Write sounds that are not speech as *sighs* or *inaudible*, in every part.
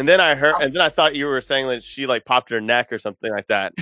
And then I heard, and then I thought you were saying that she like popped her neck or something like that.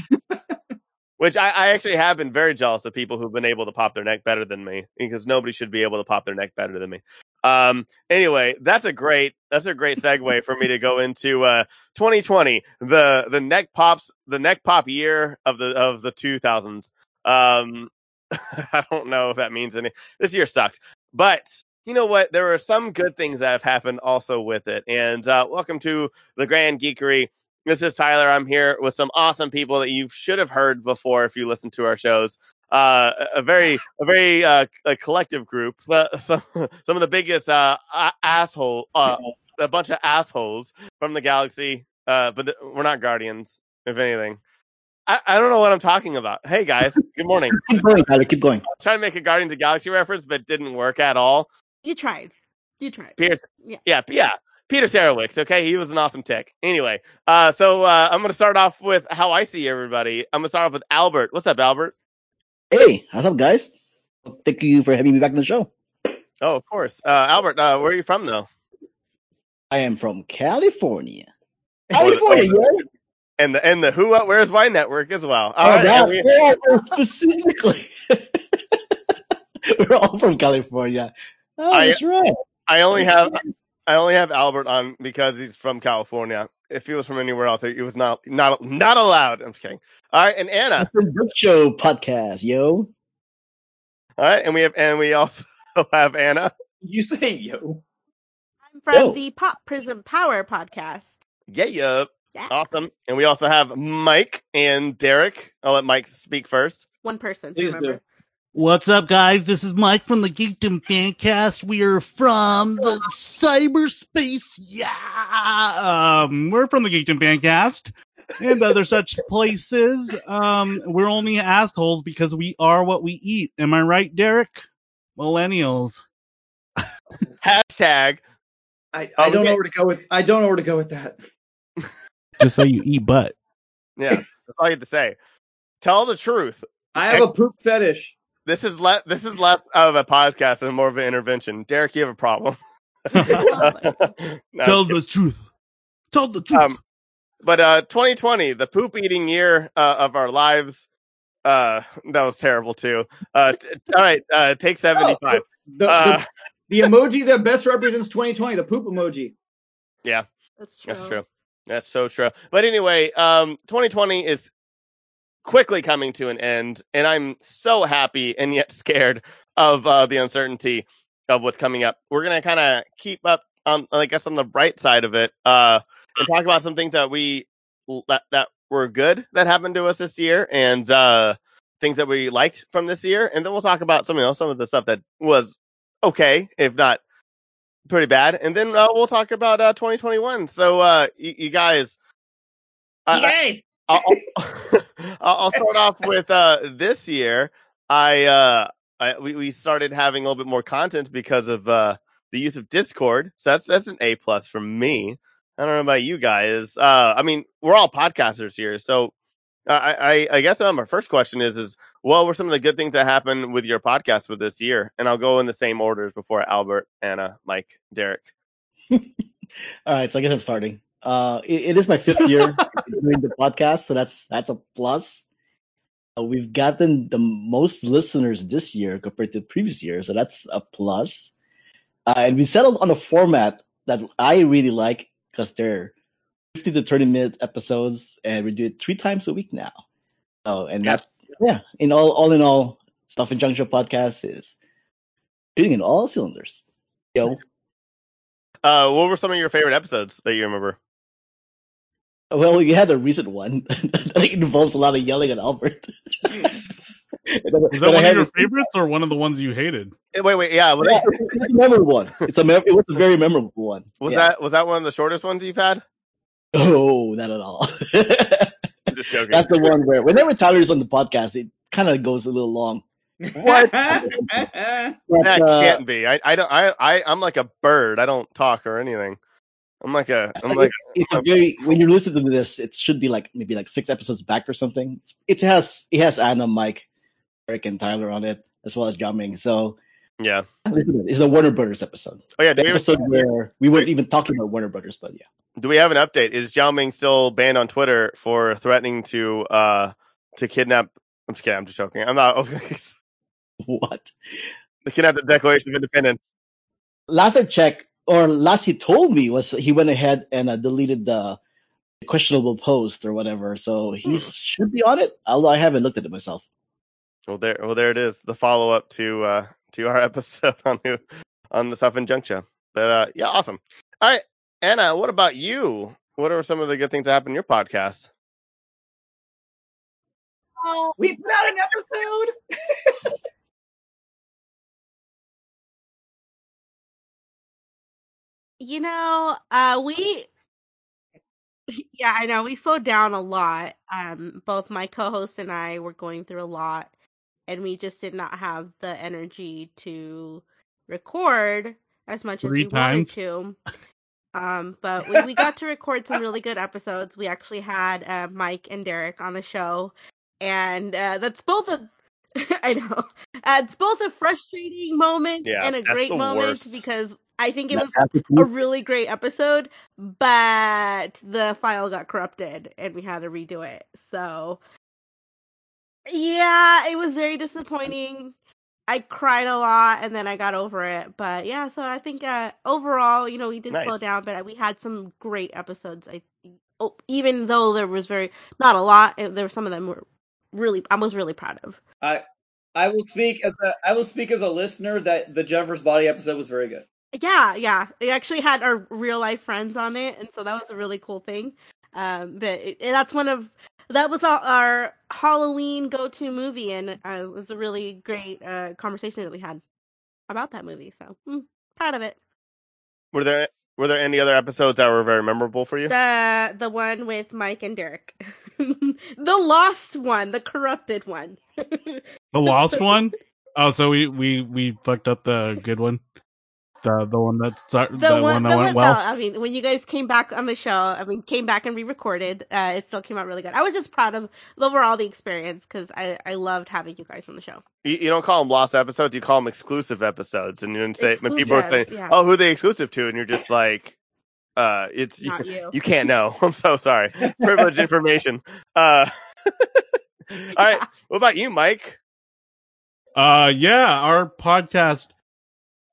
*laughs* Which I, I actually have been very jealous of people who've been able to pop their neck better than me because nobody should be able to pop their neck better than me. Um, anyway, that's a great, that's a great segue for me to go into, uh, 2020, the, the neck pops, the neck pop year of the, of the 2000s. Um, *laughs* I don't know if that means any, this year sucked, but you know what? There are some good things that have happened also with it. And, uh, welcome to the Grand Geekery. This is Tyler. I'm here with some awesome people that you should have heard before if you listen to our shows. Uh, a very, a very, uh, a collective group. *laughs* Some, some of the biggest, uh, asshole, uh, a bunch of assholes from the galaxy. Uh, but th- we're not guardians, if anything. I, I don't know what I'm talking about. Hey guys, good morning. *laughs* keep going, Tyler. Keep going. Trying to make a Guardians of the Galaxy reference, but didn't work at all. You tried. You tried. Pierce, Yeah. yeah, yeah. Peter Sarawicz, okay? He was an awesome tech. Anyway, uh, so uh, I'm going to start off with how I see everybody. I'm going to start off with Albert. What's up, Albert? Hey, how's up, guys? Thank you for having me back on the show. Oh, of course. Uh, Albert, uh, where are you from, though? I am from California. *laughs* California, yeah. And the and the Who What Where's Why network as well. All Oh, right, that, we- *laughs* yeah, specifically. *laughs* We're all from California. Oh, I- that's right. I only have I only have Albert on because he's from California. If he was from anywhere else, he was not not not allowed. I'm just kidding. All right, and Anna. From Brick Show podcast, yo. All right, and we have and we also *laughs* have Anna. You say yo. I'm from Oh. the Pop Prism Power podcast. Yeah, yeah. Yeah. Awesome. And we also have Mike and Derek. I'll let Mike speak first. One person. Please remember? do. What's up, guys? This is Mike from the Geekdom Fancast. We are from the cyberspace. Yeah, um, we're from the Geekdom Fancast and other such places. Um, we're only assholes because we are what we eat. Am I right, Derek? Millennials. Hashtag. I, I don't okay. know where to go with. I don't know where to go with that. *laughs* Just so you eat butt. Yeah, that's all you have to say. Tell the truth. I have a poop fetish. This is less. This is less of a podcast and more of an intervention. Derek, you have a problem. No, *laughs* *laughs* Tell the truth. Tell the truth. Um, But uh 2020, the poop eating year uh, of our lives. Uh that was terrible too. Uh t- all right, uh take 75. The, Uh the, *laughs* the emoji that best represents 2020, the poop emoji. Yeah, that's true. that's true. That's so true. But anyway, um 2020 is quickly coming to an end and I'm so happy and yet scared of uh the uncertainty of what's coming up. We're to kind of keep up on I guess on the bright side of it uh and talk about some things that we that that were good that happened to us this year and uh things that we liked from this year and then we'll talk about some you know some of the stuff that was okay if not pretty bad and then uh, we'll talk about uh 2021 so uh you, you guys I- Yay! *laughs* I'll, I'll- start off *laughs* with uh this year. I uh I, we we started having a little bit more content because of uh the use of Discord. So that's that's an A plus for me. I don't know about you guys. Uh I mean, we're all podcasters here, so I I, I guess uh, my first question is is what were some of the good things that happened with your podcast with this year? And I'll go in the same orders before Albert, Anna, Mike, Derek. *laughs* All right, so I guess I'm starting. Uh, it, it is my fifth year *laughs* doing the podcast, so that's that's a plus. Uh, we've gotten the most listeners this year compared to previous year, so that's a plus. Uh, and we settled on a format that I really like because they're 50 to 30 minute episodes, and we do it three times a week now. Oh, and Yeah. that yeah, in all all in all, Stuff in Junction podcast is shooting in all cylinders. Yo. Uh what were some of your favorite episodes that you remember? Well, you had a recent one *laughs* that involves a lot of yelling at Albert. *laughs* Is that one of your favorites or one of the ones you hated? Eh, Wait, wait, yeah, was, Yeah, it's a memorable one. It's a mem- it was a very memorable one. was Yeah. that was that one of the shortest ones you've had? Oh, not at all. I'm just joking. That's the one where whenever Tyler's on the podcast, it kind of goes a little long. What? *laughs* But, that uh, can't be. I, I don't. I, I, I'm like a bird. I don't talk or anything. I'm like a. I'm like- like. it's a very when you're listening to this, it should be like maybe like six episodes back or something. It has it has Anna, Mike, Eric, and Tyler on it as well as Jamming. So Yeah. It's the Warner Brothers episode. Oh yeah. The we, have, episode *laughs* where we weren't even talking about Warner Brothers, but yeah. do we have an update? Is Zhao Ming still banned on Twitter for threatening to uh to kidnap? I'm just kidding. I'm just joking. I'm not. *laughs* What? to kidnap the Declaration of Independence. Last I checked, or last he told me was he went ahead and uh, deleted the questionable post or whatever. So he Hmm. should be on it. Although I haven't looked at it myself. Well, there. Well, there it is. The follow up to uh to our *laughs* episode on who on the Stuff and Junk Show. But uh yeah, awesome. All right, Anna. What about you? What are some of the good things that happened in your podcast? Oh, We put out an episode. *laughs* you know, uh, we. Yeah, I know we slowed down a lot. Um, both my co-host and I were going through a lot, and we just did not have the energy to record as much as we times? wanted to. Um, but we, we got *laughs* to record some really good episodes. We actually had uh, Mike and Derek on the show, and uh, that's both a *laughs* I know uh, it's both a frustrating moment Yeah, and a great moment worst. because I think it was a really great episode, but the file got corrupted and we had to redo it. So, yeah, it was very disappointing. I cried a lot and then I got over it. But yeah, so I think uh, overall, you know, we did slow down, but we had some great episodes. I oh, even though there was very not a lot, it, there were some of them were really I was really proud of. I I will speak as a I will speak as a listener that the Jennifer's Body episode was very good. Yeah, yeah. It actually had our real life friends on it, and so that was a really cool thing. Um, but it, and that's one of that was our, our Halloween go to movie, and uh, it was a really great uh, conversation that we had about that movie. So mm, proud of it. Were there were there any other episodes that were very memorable for you? The the one with Mike and Derek, *laughs* the lost one, the corrupted one. The lost *laughs* one? Oh, so we we we fucked up the good one. The the one that's the, the, one, one, that the went one, well. no, I mean, when you guys came back on the show, I mean, came back and re-recorded, uh, it still came out really good. I was just proud of overall the experience because I I loved having you guys on the show. You, you don't call them lost episodes; you call them exclusive episodes. And you don't say when people are saying, yeah. "Oh, who are they exclusive to?" and you're just like, "Uh, it's you, Not you. you can't know." *laughs* I'm so sorry. *laughs* Privileged information. Uh, *laughs* all right. What about you, Mike? Uh, yeah, our podcast.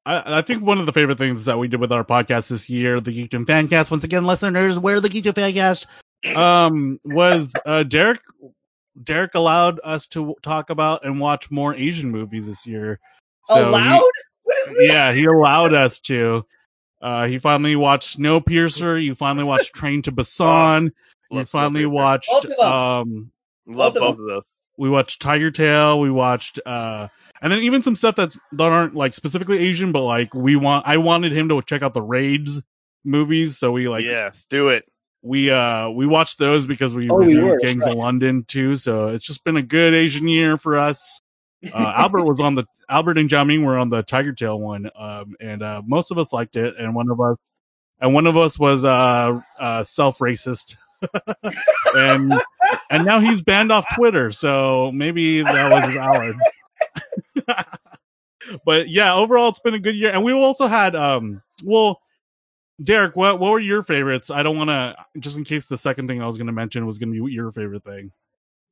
I, I think one of the favorite things that we did with our podcast this year, the Geekdom Fancast. Once again, listeners, where the Geekdom Fancast um was uh Derek. Derek allowed us to talk about and watch more Asian movies this year. So Allowed? What is this? yeah, he allowed us to. Uh, he finally watched Snowpiercer. You finally watched Train to Busan. you finally watched. Both of them. Um, Love Both of both of those. We watched Tiger Tail. We watched, uh, and then even some stuff that's that aren't like specifically Asian, but like we want. I wanted him to check out the Raids movies, so we like yes, do it. we uh we watched those because we Oh, we were, Gangs right. of London too. So it's just been a good Asian year for us. Uh, Albert was on the Albert and Jiaming were on the Tiger Tail one, um, and uh, most of us liked it, and one of us and one of us was uh, uh self racist, and and now he's banned off Twitter. So maybe that was valid. *laughs* but yeah, overall it's been a good year, and we also had um well. Derek, what what were your favorites? I don't want to just in case the second thing I was going to mention was going to be your favorite thing.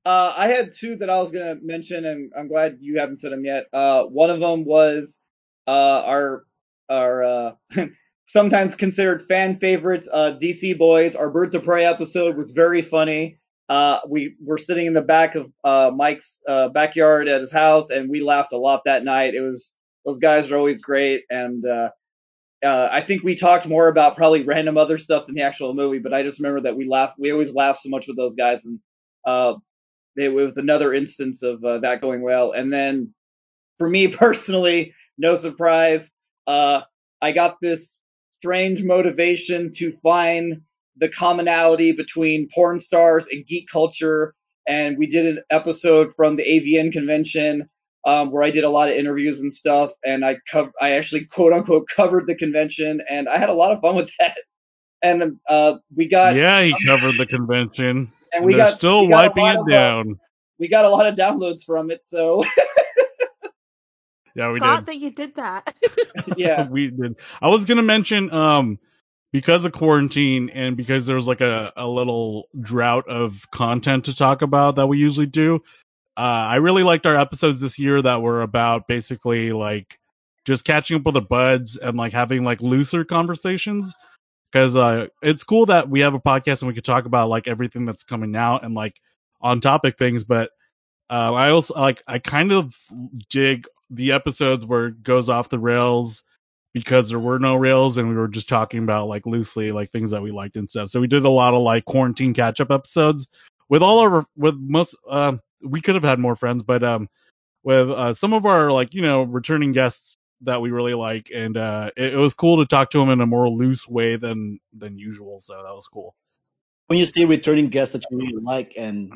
Uh, I had two that I was gonna mention, and I'm glad you haven't said them yet. Uh, one of them was uh, our our uh, *laughs* sometimes considered fan favorites, uh, DC Boys. Our Birds of Prey episode was very funny. Uh, we were sitting in the back of uh, Mike's uh, backyard at his house, and we laughed a lot that night. It was those guys are always great, and uh, uh, I think we talked more about probably random other stuff than the actual movie. But I just remember that we laughed. We always laugh so much with those guys, and uh, it was another instance of that going well. And then for me *laughs* personally, no surprise, uh, I got this strange motivation to find the commonality between porn stars and geek culture. And we did an episode from the AVN convention um, where I did a lot of interviews and stuff, and I cov- I actually quote unquote covered the convention, and I had a lot of fun with *laughs* that. And uh, we got yeah, he covered the *laughs* convention, and we they're got still we got wiping it of, uh, down. we got a lot of downloads from it, so *laughs* Yeah, we forgot did. that you did that. *laughs* *laughs* Yeah. we did. I was gonna mention, um, because of quarantine and because there was like a, a little drought of content to talk about that we usually do. Uh, I really liked our episodes this year that were about basically like just catching up with the buds and like having like looser conversations. Cause, uh, it's cool that we have a podcast and we could talk about like everything that's coming out and like on topic things. But, uh, I also like, I kind of dig the episodes where it goes off the rails because there were no rails and we were just talking about like loosely like things that we liked and stuff. So we did a lot of like quarantine catch up episodes with all our with most um we could have had more friends, but um with uh some of our like, you know, returning guests that we really like and uh it, it was cool to talk to them in a more loose way than than usual. So that was cool. When you say returning guests that you really like, and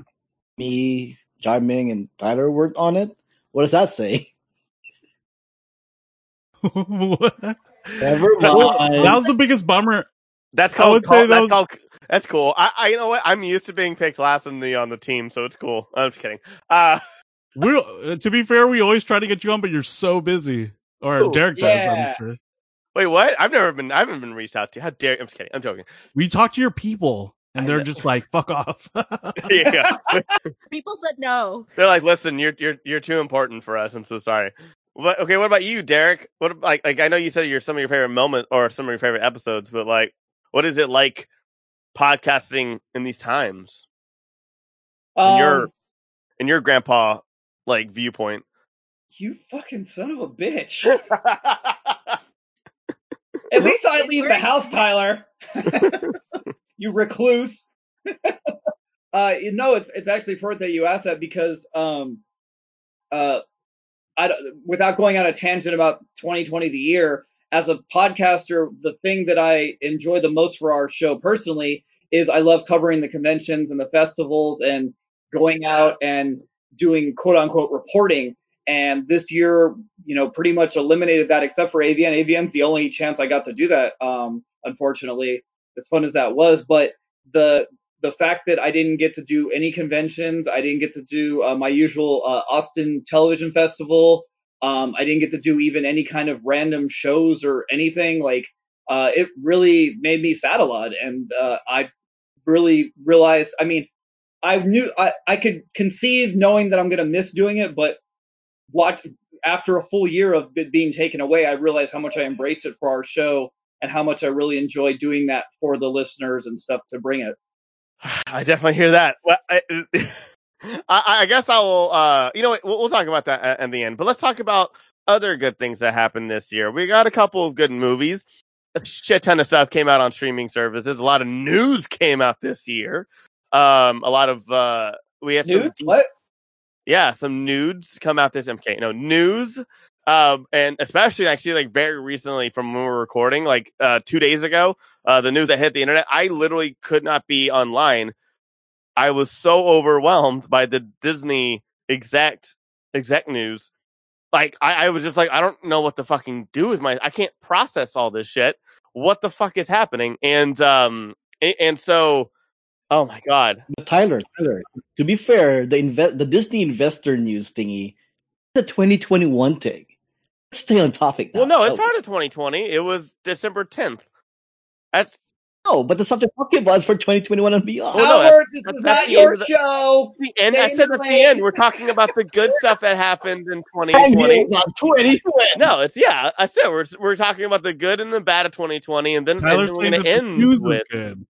me, Jai Ming, and Tyler worked on it, what does that say? What? Never Well, that was the biggest bummer. That's I would call- say that that's was- called. That's cool. I, I, you know what? I'm used to being picked last in the on the team, so it's cool. I'm just kidding. Uh, We're, uh, to be fair, we always try to get you on, but you're so busy. Or Ooh, Derek does, yeah. I'm sure. wait, what? I've never been. I haven't been reached out to. How dare? I'm just kidding. I'm joking. We talk to your people, and I they're know. just like, "Fuck off." *laughs* yeah, *laughs* People said no. they're like, listen, you're you're you're too important for us. I'm so sorry. What, okay, what about you, Derek? What like like I know you said you're some of your favorite moments or some of your favorite episodes, but like, what is it like podcasting in these times? In your Um, in your grandpa like viewpoint. you fucking son of a bitch. *laughs* At least I leave the house, Tyler. *laughs* you recluse. *laughs* uh, you know, it's it's actually important that you asked that because um, uh, I without going on a tangent about 2020 the year, as a podcaster, the thing that I enjoy the most for our show personally is I love covering the conventions and the festivals and going out and doing quote unquote reporting. And this year, you know, pretty much eliminated that except for AVN. AVN's the only chance I got to do that, um, unfortunately, as fun as that was. But the the fact that I didn't get to do any conventions, I didn't get to do uh, my usual uh, Austin Television Festival. Um, I didn't get to do even any kind of random shows or anything. Like, uh, it really made me sad a lot, and uh, I really realized. I mean, I knew I, I could conceive knowing that I'm going to miss doing it, but watch after a full year of it being taken away, I realized how much I embraced it for our show and how much I really enjoy doing that for the listeners and stuff to bring it. *sighs* I definitely hear that. Well, I, *laughs* I, I guess I will. Uh, you know, what, we'll, we'll talk about that at, at the end. But let's talk about other good things that happened this year. We got a couple of good movies. A shit ton of stuff came out on streaming services. A lot of news *laughs* came out this year. Um, a lot of uh, we had some? What? yeah, some nudes come out this MK. No news. Um, and especially actually like very recently from when we were recording, like uh two days ago, uh the news that hit the internet, I literally could not be online. I was so overwhelmed by the Disney exact exec news. Like I, I was just like, I don't know what to fucking do with my I can't process all this shit. What the fuck is happening? And um and so oh my god. But Tyler, Tyler, to be fair, the inve- the Disney investor news thingy, the 2021 thing. Let's stay on topic. Now. Well no, it's hard of twenty twenty. It was December tenth. That's No, but the subject we're talking for 2021 and beyond. Well, no, Howard, this that's- is that's not the your end show. the end. Stay I said at the end. We're talking about the good stuff that happened in *laughs* 2020. 2020. No, it's yeah. I said we're we're talking about the good and the bad of 2020, and then, and Tyler's then we're going to end with good.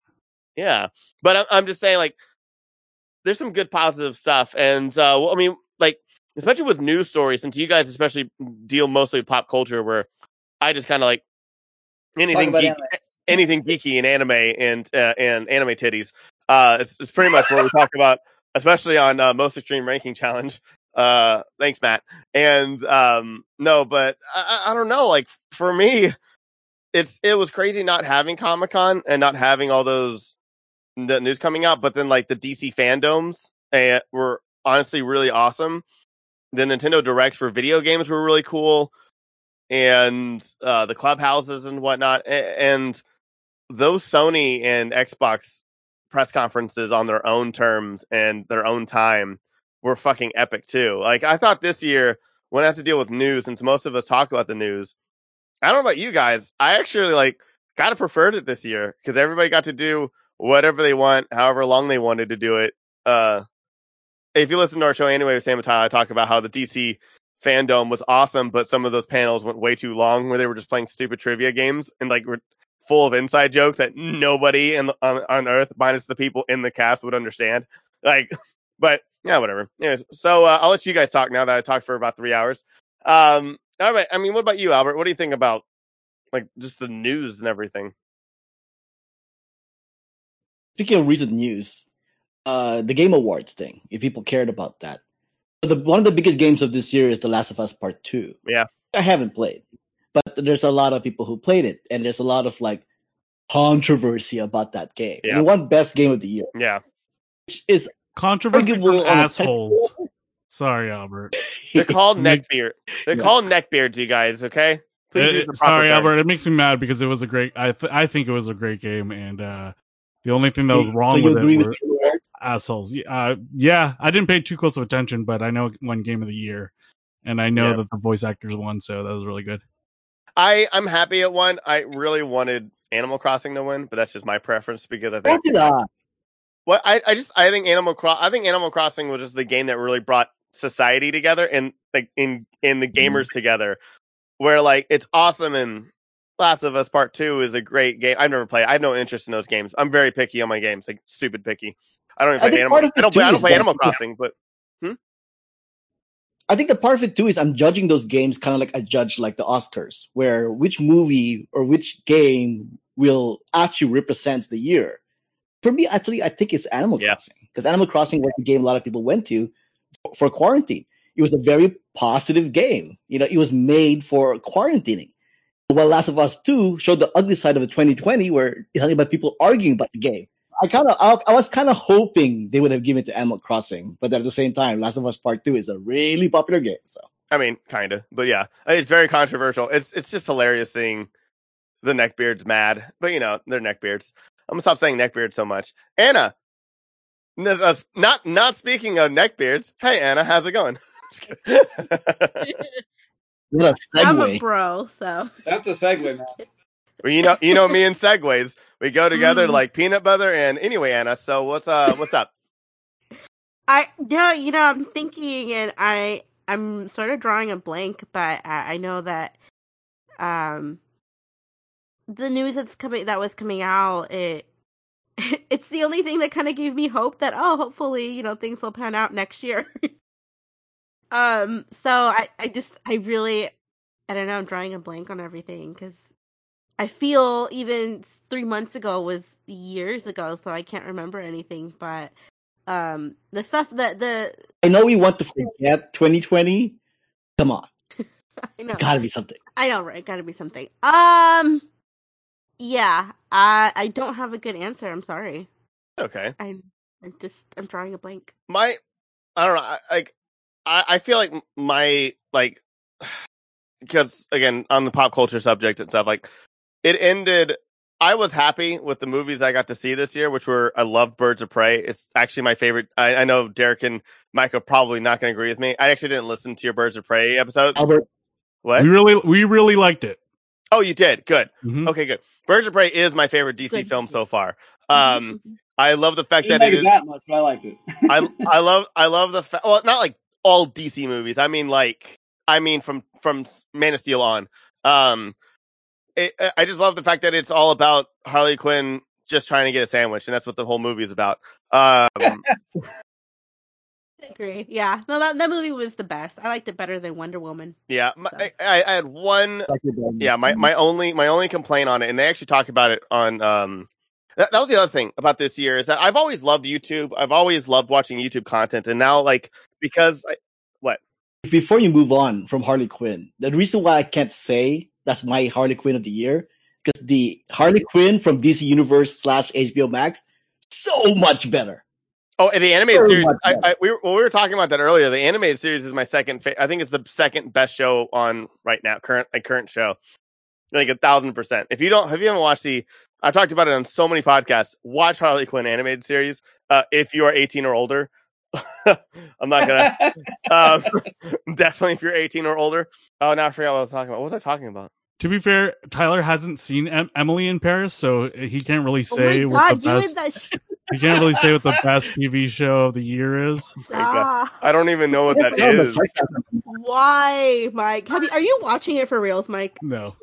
yeah. But I'm, I'm just saying like there's some good positive stuff, and uh, well, I mean like especially with news stories, since you guys especially deal mostly with pop culture, where I just kind of like anything geek, anime. Anything geeky and anime and uh, and anime titties. Uh, it's, it's pretty much what we talk about, especially on uh, most extreme ranking challenge. Uh, thanks, Matt. And um, no, but I, I don't know. Like for me, it's it was crazy not having Comic Con and not having all those the news coming out. But then like the DC fandoms uh, were honestly really awesome. The Nintendo directs for video games were really cool, and uh, the clubhouses and whatnot, and those Sony and Xbox press conferences on their own terms and their own time were fucking epic too. Like I thought this year when it has to deal with news, since most of us talk about the news, I don't know about you guys. I actually like kind of preferred it this year because everybody got to do whatever they want, however long they wanted to do it. Uh, if you listen to our show anyway with Sam and Tyler, I talk about how the DC fandom was awesome, but some of those panels went way too long where they were just playing stupid trivia games and like full of inside jokes that nobody in, on, on earth, minus the people in the cast, would understand. Like, *laughs* but yeah, whatever. Anyways, so uh, I'll let you guys talk now that I talked for about three hours. Um, all right. I mean, what about you, Albert? What do you think about like just the news and everything? Speaking of recent news, uh, the Game Awards thing. If people cared about that, the, one of the biggest games of this year is The Last of Us Part Two. Yeah, I haven't played, but there's a lot of people who played it, and there's a lot of like controversy about that game. Yeah. It won Best Game of the Year, yeah. which is Controversial arguable on a assholes. Sorry, Albert. *laughs* They're called Makes- neckbeard. They're Yeah. called neckbeards, you guys. Okay. Please Uh, use the proper sorry, term. Albert. It makes me mad because it was a great. I th- I think it was a great game, and uh, the only thing that was wrong so you with agree it with were the assholes. Yeah, Uh, yeah, I didn't pay too close of attention, but I know it won Game of the Year, and I know Yeah. that the voice actors won, so that was really good. I I'm happy it won. I really wanted Animal Crossing to win, but that's just my preference because I think did I. what I I just I think Animal Cro- I think Animal Crossing was just the game that really brought society together and like in in the Mm-hmm. gamers together. Where like it's awesome and Last of Us Part Two is a great game. I've never played. I have no interest in those games. I'm very picky on my games, like stupid picky. I don't even I play Animal. I don't play. I don't play Animal Crossing, but I think the part of it too is I'm judging those games kind of like I judge like the Oscars, where which movie or which game will actually represent the year. For me, actually, I think it's Animal Yeah. Crossing because Animal Crossing was the game a lot of people went to for quarantine. It was a very positive game. You know, it was made for quarantining. While Last of Us 2 showed the ugly side of the 2020 where it's only about people arguing about the game. I kind of, I, I was kind of hoping they would have given it to Animal Crossing, but at the same time, Last of Us Part 2 is a really popular game. So I mean, kind of, but yeah, it's very controversial. It's it's just hilarious seeing the neckbeards mad, but you know they're neckbeards. I'm gonna stop saying neckbeard so much. Anna, uh, not not speaking of neckbeards. Hey Anna, how's it going? *laughs* Just kidding. what a *laughs* I'm a segue. bro, so That's a segue, well, you know you know me and segues. We go together Mm. like peanut butter. And anyway, Anna, so what's uh what's up? I no, you know, I'm thinking, and I I'm sort of drawing a blank, but I, I know that um the news that's coming that was coming out it *laughs* it's the only thing that kind of gave me hope that oh hopefully you know things will pan out next year *laughs* um so i i just i really i don't know i'm drawing a blank on everything because i feel even three months ago was years ago so i can't remember anything but um the stuff that the I know we want to forget 2020. Come on, *laughs* i know It's gotta be something. I know, right? Gotta be something. Um, yeah, I I don't have a good answer. I'm sorry. Okay. I I'm just I'm drawing a blank. my I don't know. I, like I, I feel like my like *sighs* because again on the pop culture subject and stuff like it ended. I was happy with the movies I got to see this year, which were I love Birds of Prey. It's actually my favorite. I, I know Derek and Mike are probably not going to agree with me. I actually didn't listen to your Birds of Prey episode. Albert, What? We really, we really liked it. Oh, you did. Good. Mhm. Okay, good. Birds of Prey is my favorite DC Good. film so far. Um, I love the fact that it it is. that much, but I liked it. I *laughs* I love I love the fact. well not like all DC movies. I mean like I mean from from Man of Steel on. Um, it, I just love the fact that it's all about Harley Quinn just trying to get a sandwich, and that's what the whole movie is about. Um, *laughs* I agree. Yeah, no, that that movie was the best. I liked it better than Wonder Woman. yeah, my, I, I I had one like your dad. yeah my my only my only complaint on it and they actually talk about it on um that, that was the other thing about this year is that i've always loved youtube i've always loved watching youtube content and now like because I, Before you move on from Harley Quinn, the reason why I can't say that's my Harley Quinn of the year because the Harley Quinn from DC Universe slash HBO Max so much better. oh and the animated Very series I. I, we, were, well, we were talking about that earlier the animated series is my second fa- i think it's the second best show on right now current current show like a thousand percent if you don't have you haven't watched the i've talked about it on so many podcasts watch harley quinn animated series uh if you are 18 or older *laughs* I'm not gonna. *laughs* um, *laughs* definitely, if you're 18 or older. Oh, now I forgot what I was talking about. What was I talking about? To be fair, Tyler hasn't seen em- Emily in Paris, so he can't really Oh say my what the best. that sh- He can't really say what the best TV show of the year is. Ah, I don't even know what that No, the is. sarcasm. why, Mike? Have you, are you watching it for reals, Mike? No,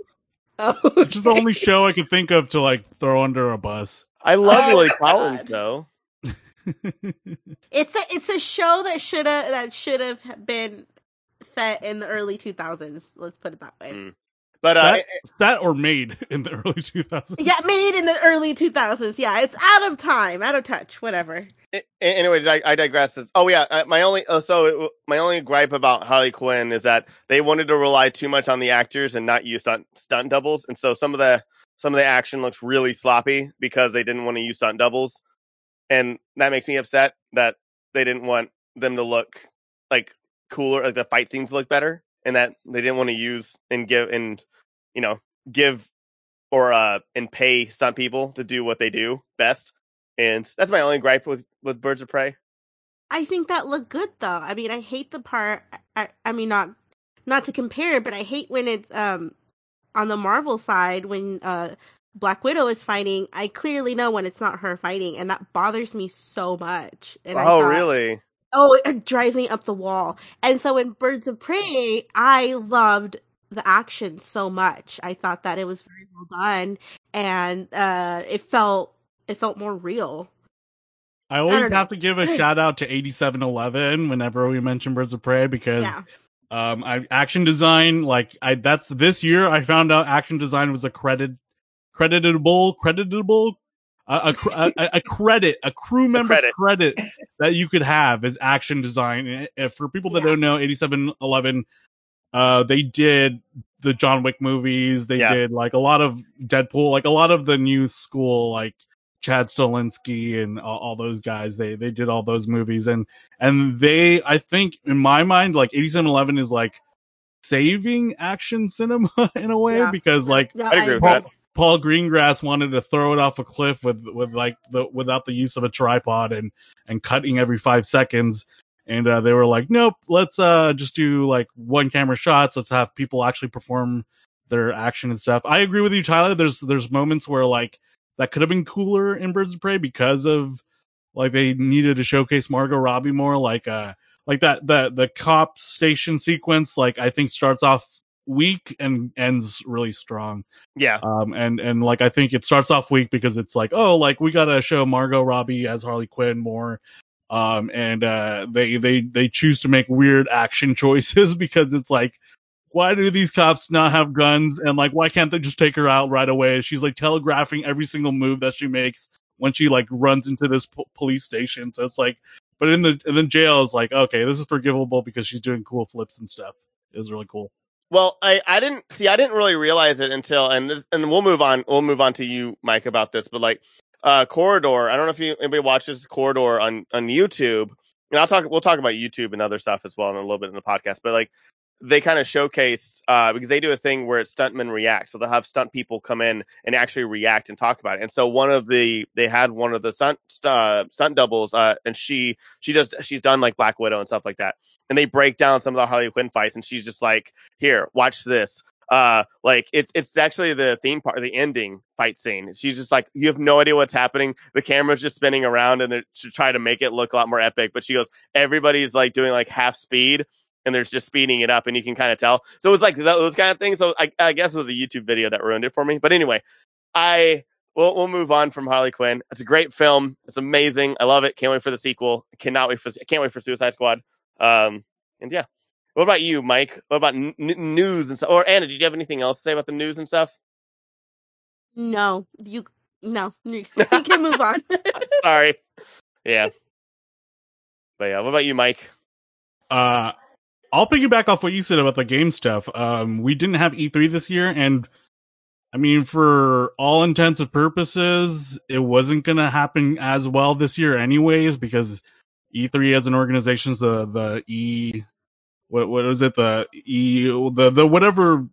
Oh, which is the only show I can think of to like throw under a bus. I love Oh Lily my Collins though. *laughs* It's a it's a show that should have that should have been set in the early 2000s. Let's put it that way. Mm. But uh, That, that or made *laughs* in the early 2000s. Yeah, made in the early 2000s. Yeah, it's out of time, out of touch, whatever. A- anyway, I, I digress. It's, oh yeah, uh, my only oh, so it, my only gripe about Harley Quinn is that they wanted to rely too much on the actors and not use stunt stunt doubles, and so some of the some of the action looks really sloppy because they didn't want to use stunt doubles, and that makes me upset that they didn't want them to look like cooler, like the fight scenes look better, and that they didn't want to use and give and you know give or uh and pay stunt people to do what they do best. And that's my only gripe with with Birds of Prey. I think that looked good though. I mean, I hate the part. I, I mean, not not to compare, but I hate when it's um on the Marvel side when uh Black Widow is fighting. I clearly know when it's not her fighting, and that bothers me so much. And I oh, thought, really? Oh, it drives me up the wall. And so in Birds of Prey, I loved the action so much. I thought that it was very well done, and uh it felt it felt more real. I always don't have to give a shout out to 8711 whenever we mention Birds of Prey because Yeah. um I action design like I that's this year I found out action design was a credit creditable creditable a, a, a, a credit a crew member credit. credit. that you could have is action design And if for people that Yeah. don't know 8711 uh they did the John Wick movies they Yeah. did like a lot of Deadpool like a lot of the new school like Chad Stahelski and all, all those guys they they did all those movies and and they I think in my mind like 8711 is like saving action cinema *laughs* in a way Yeah. because like Yeah, I'd agree with Paul, that. Paul Greengrass wanted to throw it off a cliff with with like the without the use of a tripod and and cutting every five seconds. And uh, they were like, nope, let's uh just do like one camera shots. Let's have people actually perform their action and stuff. I agree with you, Tyler. There's there's moments where like that could have been cooler in Birds of Prey because of like they needed to showcase Margot Robbie more. Like uh like that the the cop station sequence like I think starts off weak and ends really strong. Yeah, um and and like i think it starts off weak because it's like oh like we gotta show margot robbie as harley quinn more. Um and uh they they they choose to make weird action *laughs* choices because it's like why do these cops not have guns? And like why can't they just take her out right away? She's like telegraphing every single move that she makes when she like runs into this po- police station. So it's like but in the in the jail is like okay this is forgivable because she's doing cool flips and stuff. It was really cool Well, I, I didn't see. I didn't really realize it until and this, and we'll move on. We'll move on to you, Mike, about this. But like, uh, Corridor. I don't know if you anybody watches Corridor on on YouTube. And I'll talk. We'll talk about YouTube and other stuff as well in a little bit in the podcast. But like, they kind of showcase uh because they do a thing where it's stuntmen react. So they'll have stunt people come in and actually react and talk about it. And so one of the they had one of the stunt uh, stunt doubles, uh, and she she does she's done like Black Widow and stuff like that and they break down some of the Harley Quinn fights, and she's just like, "Here, watch this." Uh, like it's it's actually the theme part, the ending fight scene. She's just like, you have no idea what's happening. The camera's just spinning around, and they're to try to make it look a lot more epic. But she goes, everybody's like doing like half speed, and they're just speeding it up, and you can kind of tell. So it's like those kind of things. So I, I guess it was a YouTube video that ruined it for me. But anyway, I we'll, we'll move on from Harley Quinn. It's a great film. It's amazing. I love it. Can't wait for the sequel. I cannot wait for. I can't wait for Suicide Squad. Um, and yeah. What about you, Mike? What about n- n- news and stuff? Or Anna, did you have anything else to say about the news and stuff? No, you no, *laughs* you can move on. Sorry. Yeah. But yeah, what about you, Mike? Uh, I'll piggyback off what you said about the game stuff. Um, we didn't have E3 this year, and I mean, for all intents and purposes, it wasn't going to happen as well this year, anyways, because E3 as an organization the the E, what what is it? The E the the whatever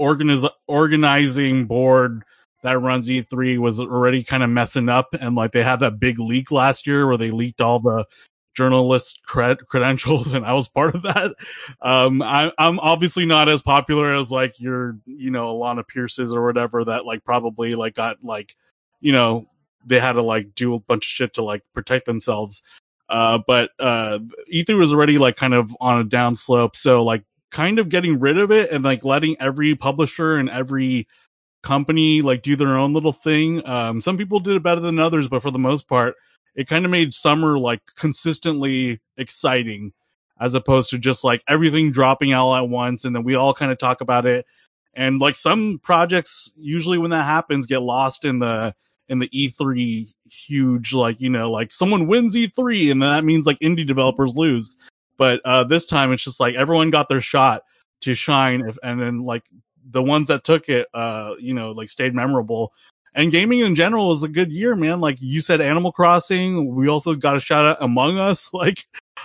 organiz organizing board that runs E3 was already kind of messing up, and like they had that big leak last year where they leaked all the journalist cred- credentials, and I was part of that. Um, I, I'm obviously not as popular as like your, you know, Alana Pierce's or whatever that like probably like got like, you know, they had to like do a bunch of shit to like protect themselves. Uh, but uh, E3 was already like kind of on a downslope, so like kind of getting rid of it and like letting every publisher and every company like do their own little thing. Um, some people did it better than others, but for the most part, it kind of made summer like consistently exciting as opposed to just like everything dropping all at once and then we all kind of talk about it. And like some projects, usually when that happens, get lost in the in the E3 huge like you know like someone wins E3 and that means like indie developers lose. But uh, this time it's just like everyone got their shot to shine, if, and then like the ones that took it, uh, you know, like stayed memorable. And gaming in general was a good year, man. Like you said, Animal Crossing. We also got a shout out Among Us. *laughs* Like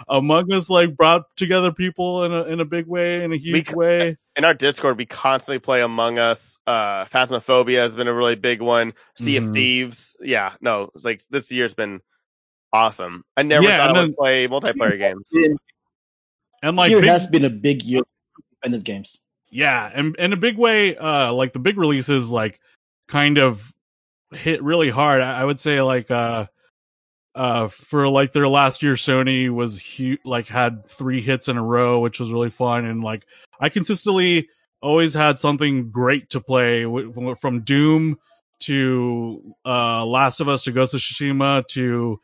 Among Us, like brought together people in a in a big way, in a huge We- way. in our Discord, we constantly play Among Us. Uh, Phasmophobia has been a really big one. Sea Mhm. of Thieves. Yeah, no, it's like this year's been awesome. I never Yeah, thought and I would play multiplayer games. Been- And This like year big, has been a big year for independent games. Yeah, and in a big way, uh, like the big releases, like kind of hit really hard. I, I would say, like, uh, uh, for like their last year, Sony was huge, like had three hits in a row, which was really fun. And like, I consistently always had something great to play w- from Doom to uh, Last of Us to Ghost of Tsushima to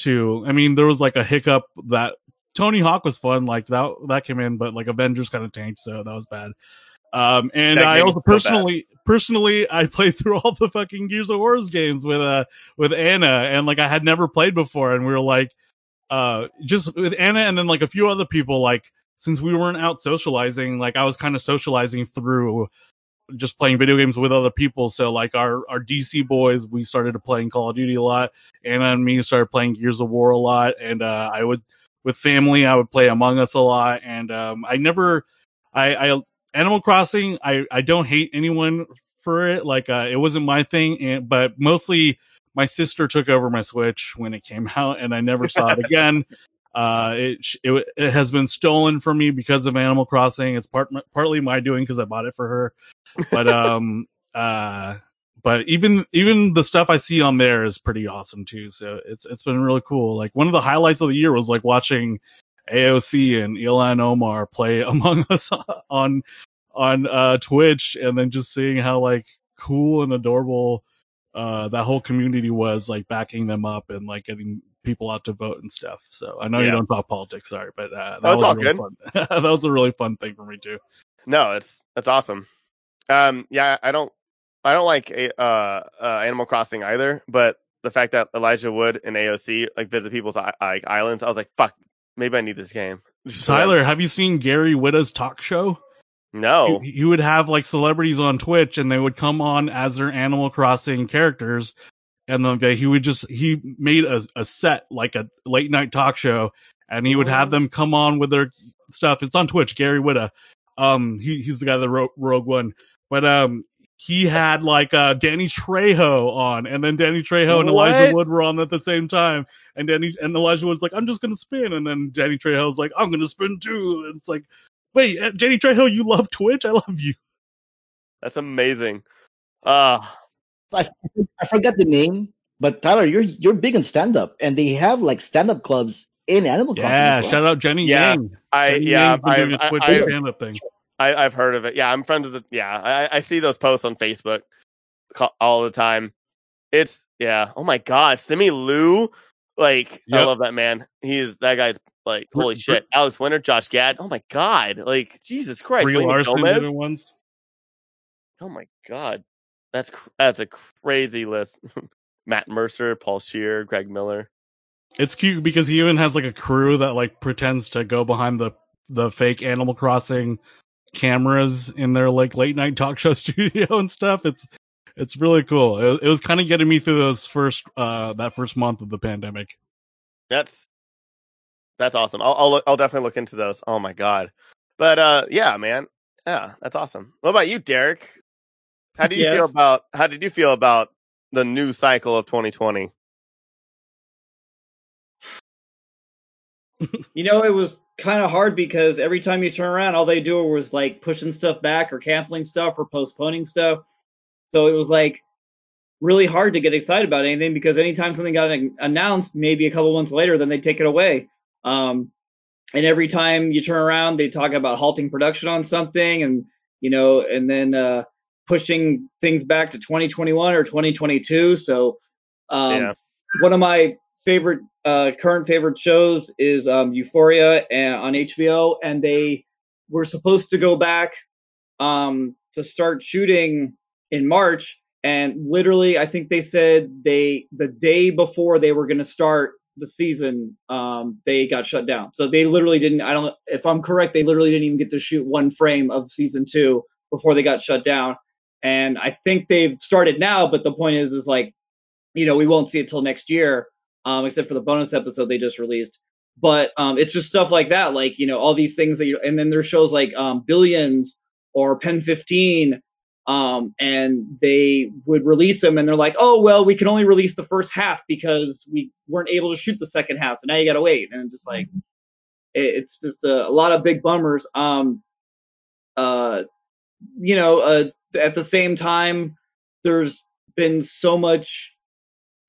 to. I mean, there was like a hiccup that Tony Hawk was fun, like that that came in, but like Avengers kind of tanked, so that was bad. Um, and I also was so personally, personally, I played through all the fucking Gears of War games with uh with Anna, and like I had never played before, and we were like, uh, just with Anna, and then like a few other people, like since we weren't out socializing, like I was kind of socializing through just playing video games with other people. So like our our DC boys, we started to playing Call of Duty a lot. Anna and me started playing Gears of War a lot, and uh, I would with family, I would play Among Us a lot, and um, I never, I, I Animal Crossing, I I don't hate anyone for it, like uh, it wasn't my thing, and but mostly my sister took over my Switch when it came *laughs* out, and I never saw it again. *laughs* Uh, it, it it has been stolen from me because of Animal Crossing. It's part partly my doing because I bought it for her, but *laughs* um uh but even even the stuff I see on there is pretty awesome too. So it's it's been really cool. Like one of the highlights of the year was like watching AOC and Ilhan Omar play *laughs* Among Us on on uh Twitch and then just seeing how like cool and adorable uh that whole community was like backing them up and like getting people out to vote and stuff. So I know you don't talk politics, sorry, but uh that Oh, was all a really fun *laughs* that was a really fun thing for me too. No, it's that's awesome. Um, yeah, I don't, I don't like a- uh, uh, Animal Crossing either. But the fact that Elijah Wood and AOC like visit people's I- like islands, I was like, fuck, maybe I need this game. Tyler, have you seen Gary Whitta's talk show? no, he, would have like celebrities on Twitch and they would come on as their Animal Crossing characters. And then okay, he would just, he made a, a set, like a late night talk show, and he would have them come on with their stuff. It's on Twitch, Gary Whitta. Um, he, he's the guy that wrote Rogue One. But, um, he had like, uh, Danny Trejo on, and then Danny Trejo and Elijah Wood were on at the same time. And Danny, and Elijah was like, I'm just gonna spin. And then Danny Trejo was like, I'm gonna spin too. And it's like, wait, uh, Danny Trejo, you love Twitch? I love you. that's amazing. Uh I, I forgot the name, but Tyler, you're you're big in stand up, and they have like stand up clubs in Animal Crossing. Yeah, well. shout out Jenny Yeah, Yang. I Jenny yeah, Yang's been doing I've, a Twitch I, I, stand up thing. I, I've heard of it. Yeah, I'm friends with the. Yeah, I, I see those posts on Facebook all the time. It's yeah. Oh my god, Simu Liu, like I love that man. He is that guy's like holy br- shit. Alex Winter, Josh Gad. Oh my god, like Jesus Christ. Brie Selena Larson Gomez? did it once. Oh my god, that's cr- that's a crazy list. *laughs* Matt Mercer, Paul Scheer, Greg Miller. It's cute because he even has like a crew that like pretends to go behind the the fake Animal Crossing cameras in their like late night talk show *laughs* studio and stuff. It's it's really cool. It, it was kind of getting me through those first uh that first month of the pandemic. That's that's awesome. I'll I'll, look, I'll definitely look into those. Oh my god, but uh, yeah, man, yeah, that's awesome. What about you, Derek? How do you Yes. feel about how did you feel about the new cycle of 2020? you know, it was kind of hard because every time you turn around, all they do was like pushing stuff back or canceling stuff or postponing stuff. So it was like really hard to get excited about anything because anytime something got announced, maybe a couple months later, then they take it away. Um, and every time you turn around, they talk about halting production on something, and you know, and then uh, pushing things back to 2021 or 2022. So, um, yeah. one of my favorite uh, current favorite shows is um, Euphoria and, on HBO, and they were supposed to go back um, to start shooting in March, and literally, I think they said they the day before they were going to start the season, um, they got shut down. So they literally didn't. I don't. If I'm correct, they literally didn't even get to shoot one frame of season two before they got shut down. And I think they've started now, but the point is, is like, you know, we won't see it till next year, um, except for the bonus episode they just released. But um, it's just stuff like that, like you know, all these things that you. And then there's shows like um, Billions or Pen 15 um, and they would release them and they're like, oh, well, we can only release the first half because we weren't able to shoot the second half. So now you got to wait. And it's just like, mm-hmm. it, it's just a, a, lot of big bummers. Um, uh, you know, uh, at the same time, there's been so much.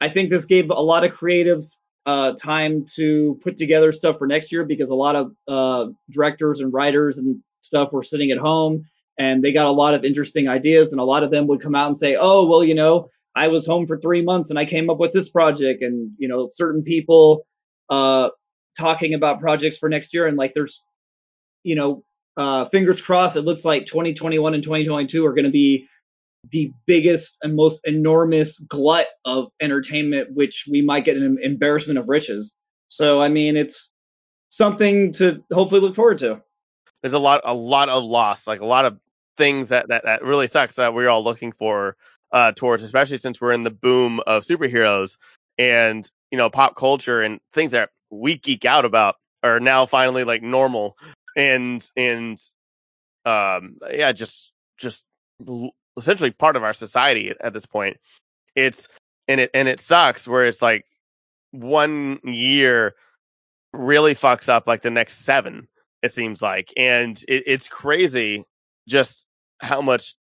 I think this gave a lot of creatives uh, time to put together stuff for next year because a lot of uh, directors and writers and stuff were sitting at home and they got a lot of interesting ideas and a lot of them would come out and say oh well you know i was home for three months and i came up with this project. And you know certain people uh talking about projects for next year and like there's you know uh fingers crossed it looks like 2021 and 2022 are going to be the biggest and most enormous glut of entertainment which we might get an embarrassment of riches. So i mean it's something to hopefully look forward to. There's a lot a lot of loss like a lot of things that, that, that really sucks that we're all looking for uh, towards, especially since we're in the boom of superheroes and, you know, pop culture and things that we geek out about are now finally like normal and, and, um, yeah, just, just essentially part of our society at this point. It's, and it, and it sucks where it's like one year really fucks up like the next seven, it seems like. And it, it's crazy just how much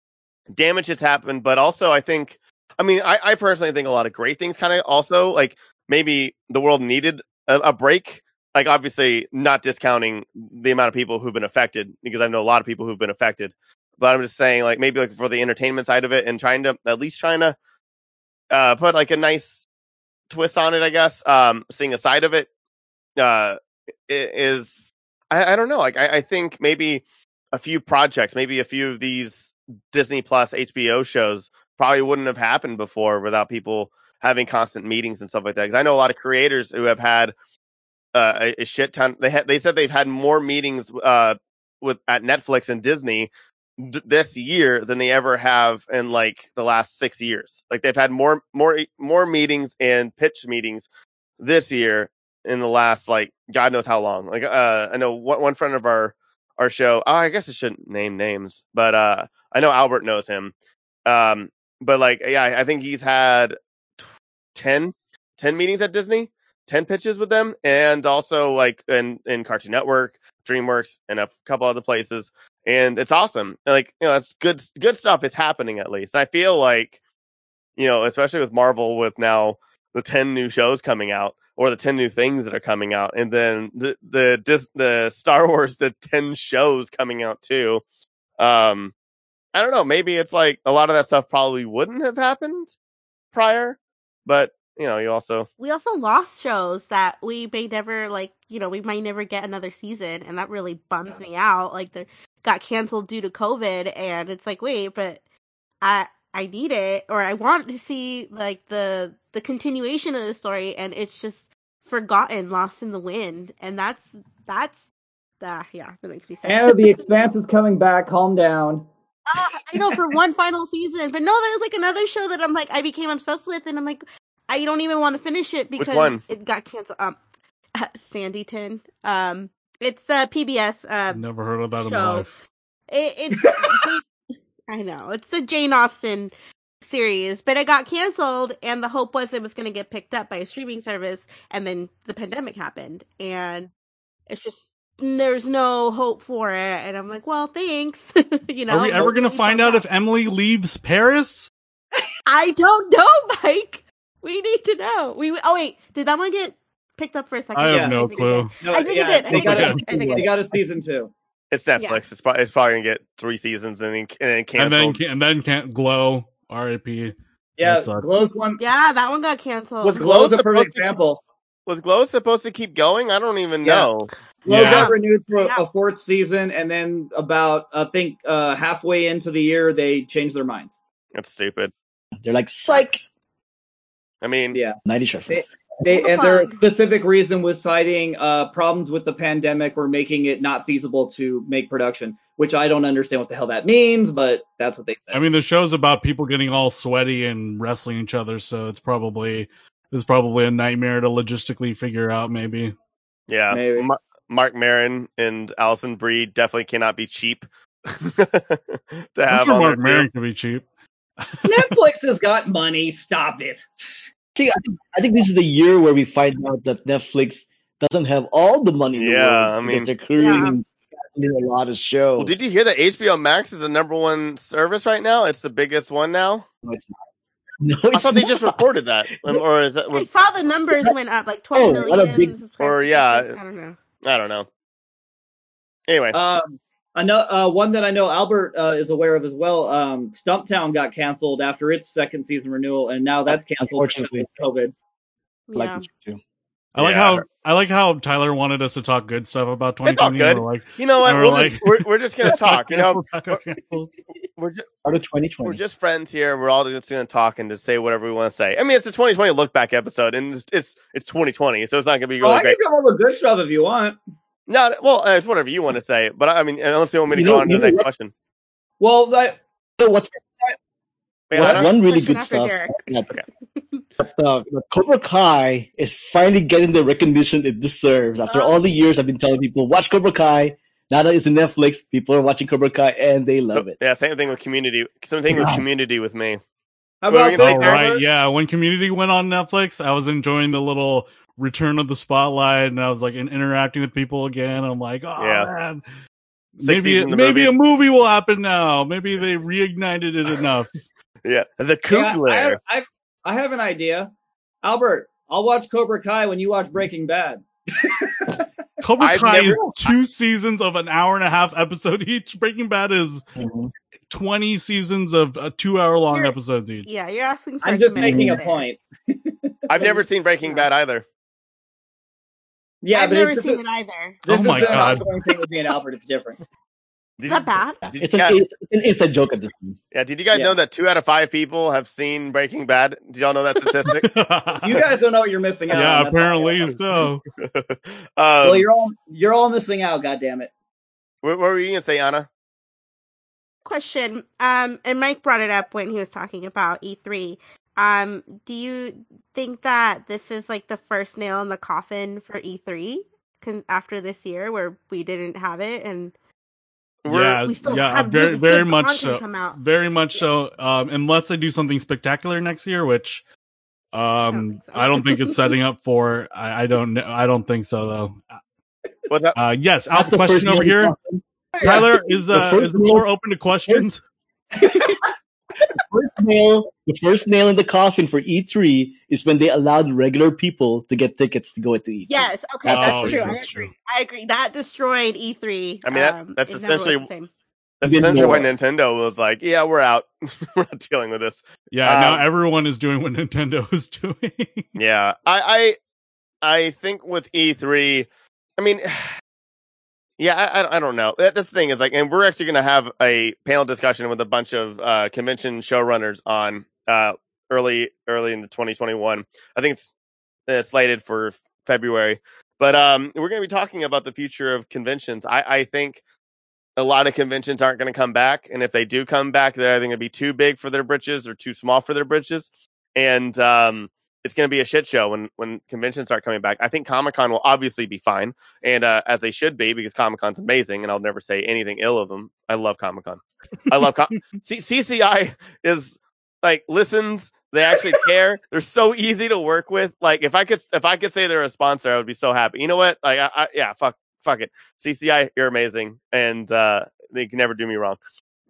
damage has happened, but also I think, I mean, I, I personally think a lot of great things kind of also like maybe the world needed a, a, break. Like obviously not discounting the amount of people who've been affected because I know a lot of people who've been affected, but I'm just saying like maybe like for the entertainment side of it and trying to at least trying to uh, put like a nice twist on it, I guess. Um, seeing a side of it, uh, is I, I don't know. Like I, I think maybe a few projects, maybe a few of these Disney Plus HBO shows probably wouldn't have happened before without people having constant meetings and stuff like that. Because I know a lot of creators who have had uh, a, a, shit ton. They had they said they've had more meetings uh, with at Netflix and Disney d- this year than they ever have in like the last six years. Like they've had more more more meetings and pitch meetings this year in the last like God knows how long. Like uh, I know one, one friend of our our show. Oh, I guess I shouldn't name names, but uh, I know Albert knows him. Um, but like, yeah, I think he's had 10, 10 meetings at Disney, 10 pitches with them, and also like in, in Cartoon Network, DreamWorks, and a couple other places. And it's awesome. Like, you know, it's good, good stuff is happening at least. I feel like, you know, especially with Marvel with now the 10 new shows coming out, or the 10 new things that are coming out. And then the, the, the Star *laughs* Wars, the 10 shows coming out too. Um, I don't know. Maybe it's like a lot of that stuff probably wouldn't have happened prior, but you know, you also we also lost shows that we may never like. You know, we might never get another season, and that really bums me out. Like they got canceled due to COVID, and it's like, wait, but I I need it or I want to see like the the continuation of the story and it's just forgotten, lost in the wind. And that's that's uh, yeah, that makes me sad. And the expanse is coming back, calm down. Uh, I know for one final season. But no, there's like another show that I'm like I became obsessed with and I'm like I don't even want to finish it because it got canceled. Um *laughs* Sanditon. Um it's uh PBS uh Never heard about it in my life. It, it's I know. It's a Jane Austen series, but it got canceled and the hope was it was going to get picked up by a streaming service and then the pandemic happened and it's just there's no hope for it, and I'm like, well, thanks. *laughs* you know, Are we ever going to find out if Emily leaves Paris? I don't know, *laughs* Mike. We need to know. We oh wait, did that one get picked up for a second? I have Yeah, no clue. No, I think yeah, it did. I They think got, it a, did. I think it they got a season two. It's Netflix. It's, probably, it's probably gonna get three seasons and then and then And canceled. then and then can't glow. R.I.P. Yeah, That sucks. Glow's one. Yeah, that one got canceled. Was Glow's a supposed perfect to- example. Was Glow supposed to keep going? I don't even Yeah. know. Glow Yeah. got renewed for Yeah. a fourth season, and then about I think uh, halfway into the year they changed their minds. That's stupid. They're like psych. I mean, Yeah. 90 reference. They Pull the and their specific reason was citing uh, problems with the pandemic were making it not feasible to make production, which I don't understand what the hell that means, but that's what they said. I mean, the show's about people getting all sweaty and wrestling each other, so it's probably it's probably a nightmare to logistically figure out. Maybe. yeah. Maybe. Ma- Marc Maron and Alison Brie definitely cannot be cheap *laughs* to I'm have sure on Marc their Maron team. be cheap. *laughs* Netflix has got money. Stop it. See, I think, I think this is the year where we find out that Netflix doesn't have all the money in the Yeah, world I mean- they're creating canceling a lot of shows. Well, did you hear that HBO Max is the number one service right now? It's the biggest one now. No, it's not. *laughs* No, I it's thought they just reported that, *laughs* or is that? I saw the numbers went up like Oh, 20 what a million. big- or, yeah. I don't know. I don't know. Anyway, Um, I know uh, one that I know Albert uh, is aware of as well. Um, Stumptown got canceled after its second season renewal, and now that's canceled because Unfortunately. of COVID. I like Yeah. too. I like Yeah. how I like how Tyler wanted us to talk good stuff about It's all 2020. good. We're like, you know what? Or We'll like- just, we're we're just gonna *laughs* talk. You know, Got canceled. we're just, Part of 2020. we're just friends here. We're all just gonna talk and just say whatever we want to say. I mean, it's a 2020 look back episode, and it's it's, it's 2020, so it's not gonna be Oh, I great. can come up with good stuff if you want. No, well, uh, it's whatever you want to say. But I mean, unless you want me to You go know- on to you the next what? question. Well, I, You know what's, Wait, what's Anna? one really good stuff? Derek. that- that, uh, that Cobra Kai is finally getting the recognition it deserves. After Oh. all the years I've been telling people, watch Cobra Kai. Now that it's in Netflix, people are watching Cobra Kai and they love So- it. yeah, same thing with community. Same thing with community with me. how about you gonna this, say, right, Albert? yeah. When Community went on Netflix, I was enjoying the little return of the spotlight, and I was like in- interacting with people again. I'm like, oh Yeah. man, maybe seasons maybe movie. a movie will happen now. Maybe they reignited it enough. *laughs* Yeah, the Yeah, Kugler. I, have, I, I have an idea. Albert, I'll watch Cobra Kai when you watch Breaking Bad. *laughs* Cobra I've Kai never- is two seasons of an hour and a half episode *laughs* each. Breaking Bad is Mhm. twenty seasons of uh, two hour long You're- episodes each. Yeah, you're asking for I'm just making a point. I've never seen Breaking Yeah. Bad either. Yeah, I've but never seen this, it either. this Oh my is an God. thing with me and Albert. It's different. Did Is that bad? Did it's, you an, guys- it's an inside joke at this point. Yeah, did you guys Yeah. know that two out of five people have seen Breaking Bad? Did y'all know that statistic? *laughs* You guys don't know what you're missing out. yeah, on. That's all I apparently so. *laughs* um, Well, you're all you're all missing out. God damn it. what, what were you gonna say, Anna? Question. Um, and Mike brought it up when he was talking about E3. Um, do you think that this is like the first nail in the coffin for E3 con- after this year where we didn't have it and We're- yeah, we still yeah, have very, really very much so. come out? Very much so. Um, unless they do something spectacular next year, which um, think so. I don't think it's setting up *laughs* for. I, I don't. know. I don't think so though. What's that? Uh, yes, Not Al, the question over here. Tyler, is The uh, first is the nail- floor open to questions? First nail, the first nail in the coffin for E3 is when they allowed regular people to get tickets to go to E E3. Yes, okay, Oh, that's true. I that's agree. true. I agree. That destroyed E3. I mean, that- um, that's it never essentially- That's essentially why. Nintendo was like, "Yeah, we're out. *laughs* we're not dealing with this." Yeah, Um, now everyone is doing what Nintendo *laughs* is doing. Yeah, I, I, I think with E3, I mean, yeah, I, I- don't know. That, that's the thing is like, and we're actually going to have a panel discussion with a bunch of uh, convention showrunners on uh, early, early in the 2021. I think it's uh, slated for February, but um, we're going to be talking about the future of conventions. I, I think a lot of conventions aren't going to come back, and if they do come back, they're either going to be too big for their britches or too small for their britches, and um, it's going to be a shit show when when conventions start coming back. I think Comic Con will obviously be fine, and uh, as they should be because Comic Con's amazing, and I'll never say anything ill of them. I love Comic Con. I love Com- *laughs* C- CCI is like listens. They actually care. They're so easy to work with. Like if I could if I could say they're a sponsor, I would be so happy. You know what? Like I, I yeah, fuck fuck it, CCI, you're amazing, and uh, they can never do me wrong.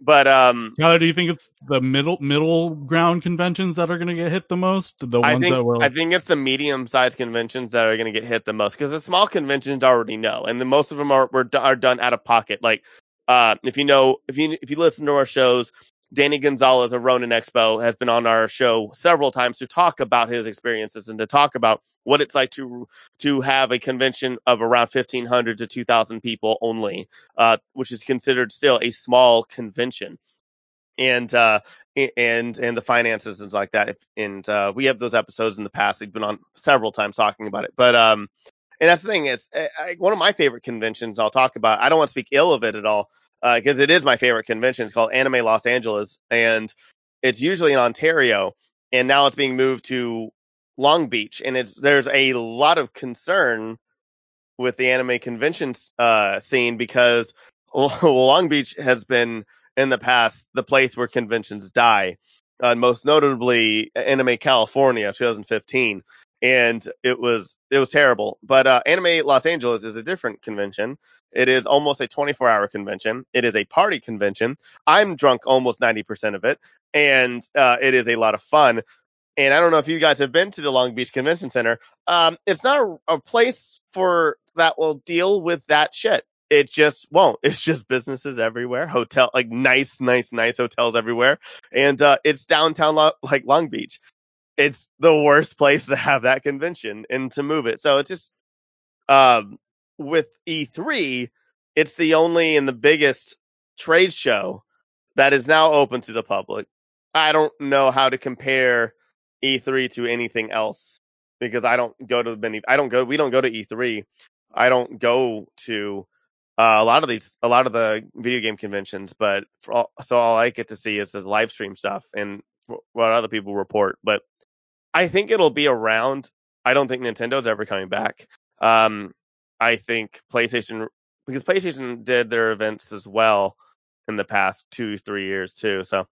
But um, Tyler, do you think it's the middle middle ground conventions that are going to get hit the most? The I ones think that were I think it's the medium sized conventions that are going to get hit the most because the small conventions already know, and the most of them are were, are done out of pocket. Like, uh, if you know, if you if you listen to our shows, Danny Gonzalez of Ronin Expo has been on our show several times to talk about his experiences and to talk about what it's like to to have a convention of around fifteen hundred to two thousand people only, uh, which is considered still a small convention. And uh and and the finances and like that and uh we have those episodes in the past he's been on several times talking about it but um and that's the thing is I, I, one of my favorite conventions i'll talk about i don't want to speak ill of it at all because it is my favorite convention it's called anime los angeles and it's usually in ontario and now it's being moved to long beach and it's there's a lot of concern with the anime conventions uh scene because *laughs* long beach has been in the past the place where conventions die. Uh, most notably, Anime California, 2015, and it was it was terrible. But uh, Anime Los Angeles is a different convention. It is almost a 24 hour convention. It is a party convention. I'm drunk almost 90% of it, and uh, it is a lot of fun. And I don't know if you guys have been to the Long Beach Convention Center. Um, it's not a, a place for that will deal with that shit it just won't. *laughs* It's just businesses everywhere, hotel like nice, nice, nice hotels everywhere, and uh, it's downtown Lo- like Long Beach. It's the worst place *laughs* to have that convention and to move it. So it's just um, with E3, it's the only and the biggest trade show that is now open to the public. I don't know how to compare E3 to anything else because I don't go to many. I don't go. We don't go to E3. I don't go to uh, a lot of these, a lot of the video game conventions, but all, so all I get to see is this live stream stuff and what other people report. But I think it'll be around. I don't think Nintendo's ever coming back. Um, I think PlayStation because PlayStation did their events as well in the past two, three years too. So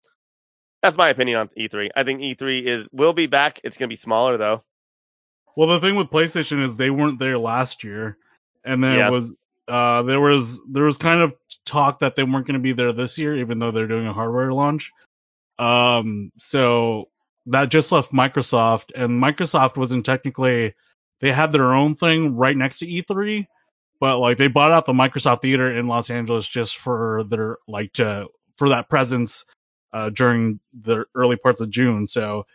that's my opinion on E3. I think E3 is will be back. It's going to be smaller though. well, the thing with PlayStation is they weren't there last year, and then it was uh there was there was kind of talk that they weren't going to be there this year, even though they're doing a hardware launch. Um, so that just left Microsoft, and Microsoft wasn't technically they had their own thing right next to E3, but like they bought out the Microsoft Theater in Los Angeles just for their like to for that presence uh during the early parts of June. So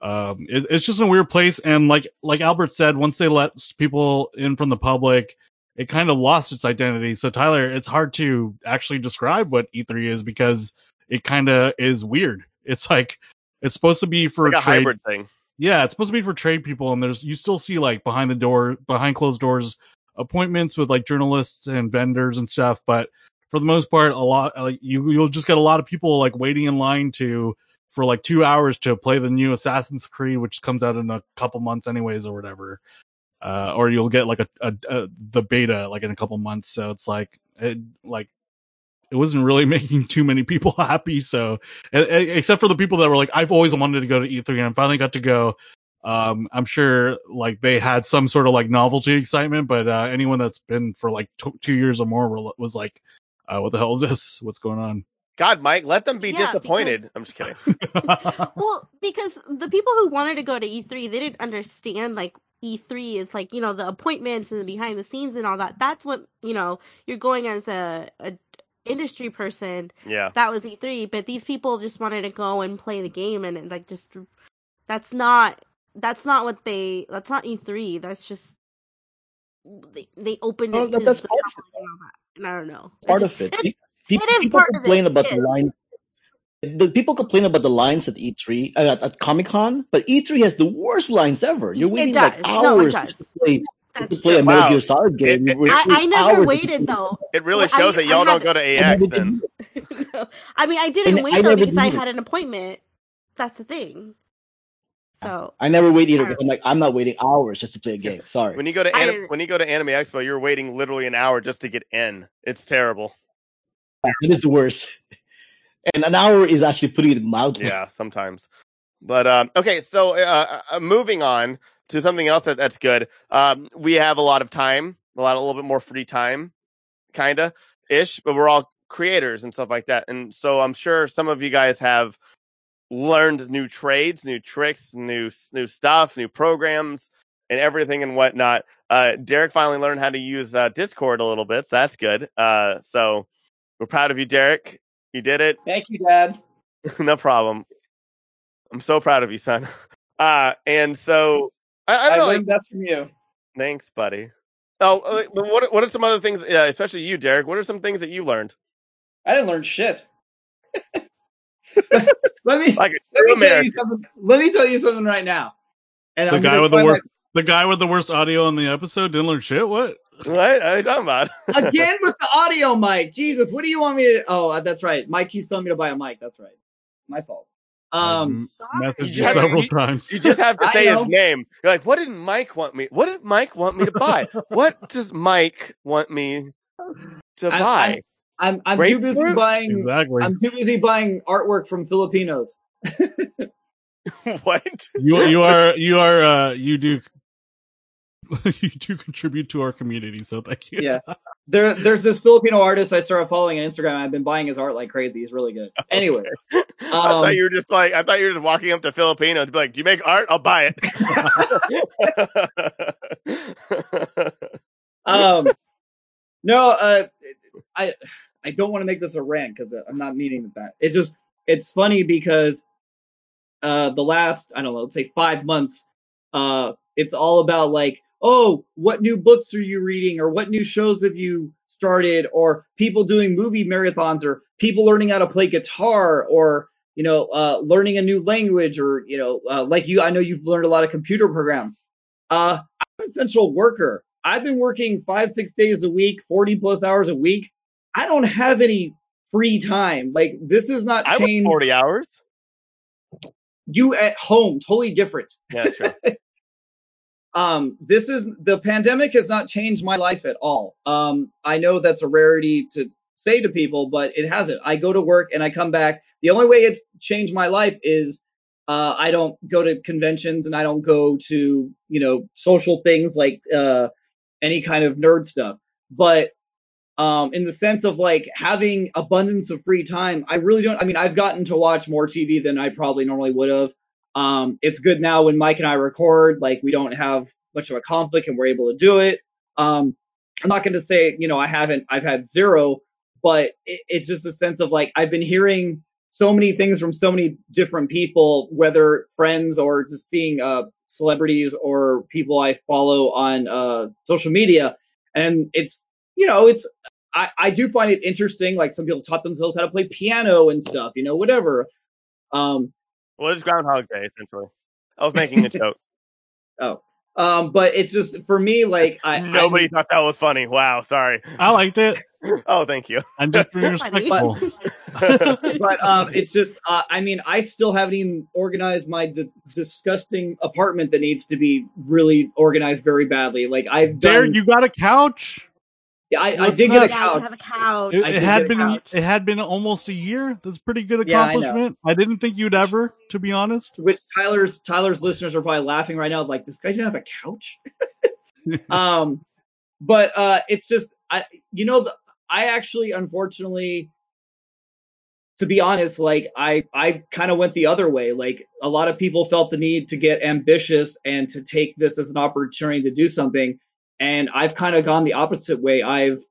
um it, it's just a weird place and like like Albert said once they let people in from the public it kind of lost its identity. So Tyler, it's hard to actually describe what E3 is because it kind of is weird. *laughs* It's like it's supposed to be for Like a trade hybrid thing. yeah, it's supposed to be for trade people, and there's you still see like behind the door, behind closed doors, appointments with like journalists and vendors and stuff. But for the most part, a lot like you you'll just get a lot of people like waiting in line to for like two hours to play the new Assassin's Creed, which comes out in a couple months anyways or whatever. Uh, or you'll get like a, a, a the beta like in a couple months. So it's like it like it wasn't really *laughs* making too many people *laughs* happy. So except for the people that were like, I've always wanted to go to E3 and I finally got to go. Um, I'm sure like they had some sort of like novelty excitement, but uh, anyone that's been for like t- two years or more was like, uh, what the hell is this? What's going on? God, Mike, let them be Yeah, disappointed. I'm just kidding. *laughs* Well, because the people who wanted to go to E3, they didn't understand like E3 is like, you know, the appointments and the behind the scenes and all that. That's what, you know, you're going as a, a industry person. Yeah. That was E3, but these people just wanted to go and play the game and, and like just that's not that's not what they that's not E3. That's just they they opened Well, it that- that's the part of public and all that. And I don't know. part just- of it. *laughs* it- Pe- People, people part of it, complain about the is. line. The people complain about the lines at E3 uh, at, at Comic Con, but E3 has the worst lines ever. You're waiting like hours does. to play to That's play a true. Metal Wow. Gear Solid game. It- You wait- I, I never waited though. It really Well, I- shows that y'all don't go to I AX then. *laughs* No. I mean, I didn't And wait I though never because I had an appointment. That's the thing. So I never wait either. I 'cause I'm like, I'm not waiting hours just to play a game. Sorry. When you go to anim- when you go to Anime Expo, you're waiting literally an hour just to get in. It's terrible. It is the worst. *laughs* And an hour is actually putting it mildly. Yeah, sometimes. But um, okay, so uh, uh, moving on to something else that, that's good. Um, we have a lot of time a lot, a little bit more free time, kind of ish, but we're all creators and stuff like that. And so I'm sure some of you guys have learned new trades, new tricks, new new stuff, new programs, and everything and whatnot. Uh, Derek finally learned how to use uh, Discord a little bit, so that's good. Uh, so we're proud of you, Derek. You did it. Thank you, Dad. *laughs* no problem. I'm so proud of you, son. *laughs* Uh, and so I, I don't I know. learned Like, that from you. thanks, buddy. Oh, uh, what what are some other things? Uh, especially you, Derek. What are some things that you learned? I didn't learn shit. *laughs* *laughs* let me Like let true me tell you something. Let me tell you something right now. And The I'm guy with the try worst, the guy with the worst audio on the episode didn't learn shit. What? What are you talking about? *laughs* again with the audio mic. Jesus, what do you want me to? Oh, uh, that's right. Mike keeps telling me to buy a mic. That's right. My fault. Um, messaged You you several you- times. You just have to *laughs* say his name. You're like, what did Mike want me? What did Mike want me to buy? what does Mike want me to I'm- buy? I'm I'm too busy Grapefruit? buying. exactly. I'm too busy buying artwork from Filipinos. *laughs* what? you you are you are uh you do *laughs* you do contribute to our community, so thank you. Yeah. *laughs* There, there's this Filipino artist I started following on Instagram. I've been buying his art like crazy. He's really good. Anyway, I um, thought you were just like, I thought you were just walking up to Filipino to be like, do you make art? I'll buy it. um, no, uh, I, I don't want to make this a rant because I'm not meaning that. It's just, it's funny because, uh, the last, I don't know, let's say five months, uh, it's all about like, oh, what new books are you reading, or what new shows have you started, or people doing movie marathons, or people learning how to play guitar, or you know, uh, learning a new language, or you know, uh, like you, I know you've learned a lot of computer programs. Uh, I'm an essential worker. I've been working five, six days a week, 40 plus hours a week. I don't have any free time. Like this is not I work changed. 40 hours. You at home, totally different. Yeah, sure. *laughs* um this is the pandemic has not changed my life at all um i know that's a rarity to say to people but it hasn't i go to work and i come back the only way it's changed my life is uh i don't go to conventions and i don't go to you know social things like uh any kind of nerd stuff but um in the sense of like having abundance of free time i really don't i mean i've gotten to watch more tv than i probably normally would have um, it's good now when Mike and I record, like we don't have much of a conflict and we're able to do it. Um, I'm not going to say, you know, I haven't, I've had zero, but it, it's just a sense of like, I've been hearing so many things from so many different people, whether friends or just seeing, uh, celebrities or people I follow on, uh, social media. And it's, you know, it's, I, I do find it interesting. Like some people taught themselves how to play piano and stuff, you know, whatever. Um, Well, it's Groundhog Day, essentially. I was making a joke. *laughs* Oh, um, but it's just for me, like I Nobody thought that was funny. Wow, sorry. I liked it. *laughs* Oh, thank you. I'm just being *laughs* Funny. respectful. I, but um, it's just uh, I mean, I still haven't even organized my d- disgusting apartment that needs to be really organized very badly. Like I've Derek, done, you got a couch. I, I did not- get a Yeah, couch. have a couch. It, it had been couch. it had been almost a year. That's a pretty good Yeah, I accomplishment. I, didn't think you'd ever, to be honest. Which Tyler's Tyler's listeners are probably laughing right now, like this guy didn't have a couch. *laughs* um, but uh, it's just I, you know, the, I actually, unfortunately, to be honest, like I, I kind of went the other way. Like a lot of people felt the need to get ambitious and to take this as an opportunity to do something, and I've kind of gone the opposite way. I've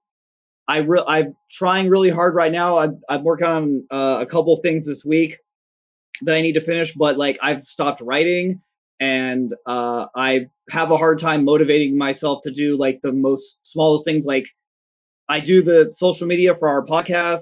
I re- I'm trying really hard right now. I'm, I'm working on uh, a couple things this week that I need to finish, but like I've stopped writing and uh, I have a hard time motivating myself to do like the most smallest things. Like I do the social media for our podcast.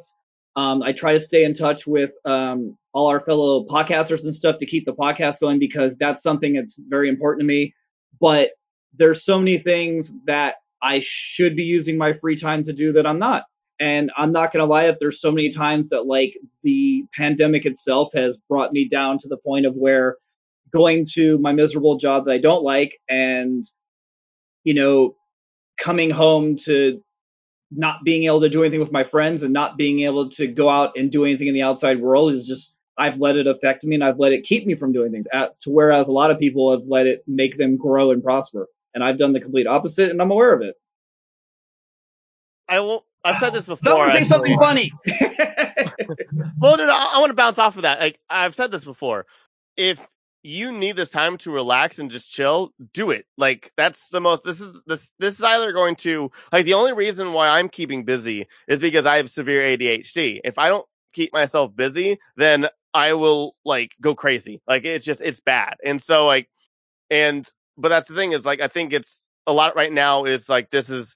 Um, I try to stay in touch with um, all our fellow podcasters and stuff to keep the podcast going because that's something that's very important to me. But there's so many things that I should be using my free time to do that I'm not. And I'm not gonna lie, if there's so many times that like the pandemic itself has brought me down to the point of where going to my miserable job that I don't like and you know coming home to not being able to do anything with my friends and not being able to go out and do anything in the outside world is just I've let it affect me and I've let it keep me from doing things. At, to whereas a lot of people have let it make them grow and prosper, and I've done the complete opposite, and I'm aware of it. I will. I've said this *sighs* before. Don't say something funny. *laughs* Well, no, no, I, I want to bounce off of that. Like I've said this before. If you need this time to relax and just chill, do it. Like that's the most. This is this. This is either going to like the only reason why I'm keeping busy is because I have severe ADHD. If I don't keep myself busy, then I will like go crazy. Like it's just it's bad. And so like, and but that's the thing is like I think it's a lot right now is like this is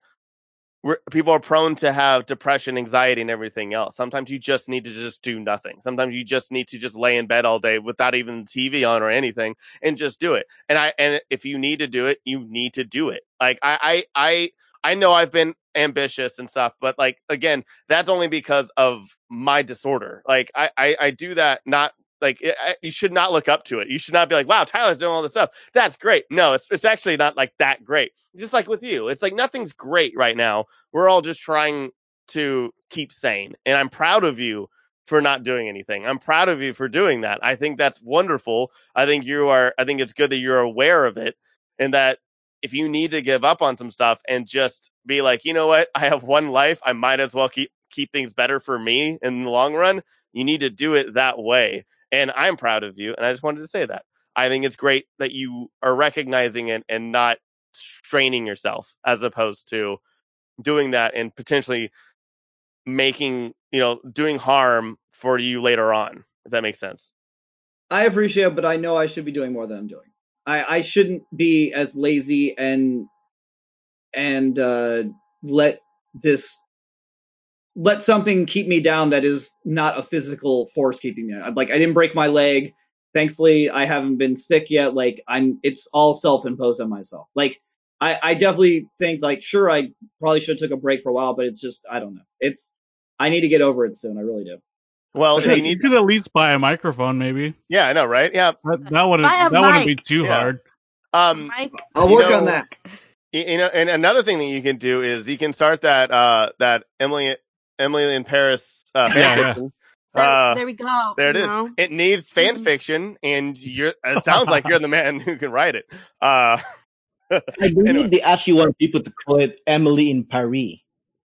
people are prone to have depression, anxiety, and everything else. Sometimes you just need to just do nothing. Sometimes you just need to just lay in bed all day without even the TV on or anything and just do it. And I and if you need to do it, you need to do it. Like I I I I know I've been ambitious and stuff, but like again, that's only because of my disorder. Like I I, I do that not like it, I, you should not look up to it. You should not be like, "Wow, Tyler's doing all this stuff. That's great." No, it's it's actually not like that great. Just like with you, it's like nothing's great right now. We're all just trying to keep sane, and I'm proud of you for not doing anything. I'm proud of you for doing that. I think that's wonderful. I think you are. I think it's good that you're aware of it, and that if you need to give up on some stuff and just be like, you know what, I have one life. I might as well keep keep things better for me in the long run. You need to do it that way and I'm proud of you. And I just wanted to say that. I think it's great that you are recognizing it and not straining yourself as opposed to doing that and potentially making, you know, doing harm for you later on, if that makes sense. I appreciate it, but I know I should be doing more than I'm doing. I, I shouldn't be as lazy and and uh, let this let something keep me down that is not a physical force keeping me. I'm like I didn't break my leg. Thankfully, I haven't been sick yet. Like I'm, it's all self-imposed on myself. Like I, I definitely think like sure I probably should have took a break for a while, but it's just I don't know. It's I need to get over it soon. I really do. Well, if you you need, could at least buy a microphone, maybe. yeah, I know, right? Yeah. That, that wouldn't Buy a that wouldn't be too Yeah. hard. Um, I'll work know- on that. You know and another thing that you can do is you can start that uh that emily emily in paris uh fan Yeah, yeah. fiction. there, Uh, there we go. there it you is. know? it needs fan Mhm. fiction and you're it sounds like you're the man who can write it uh *laughs* I believe Anyway. they actually want people to call it Emily in Paris.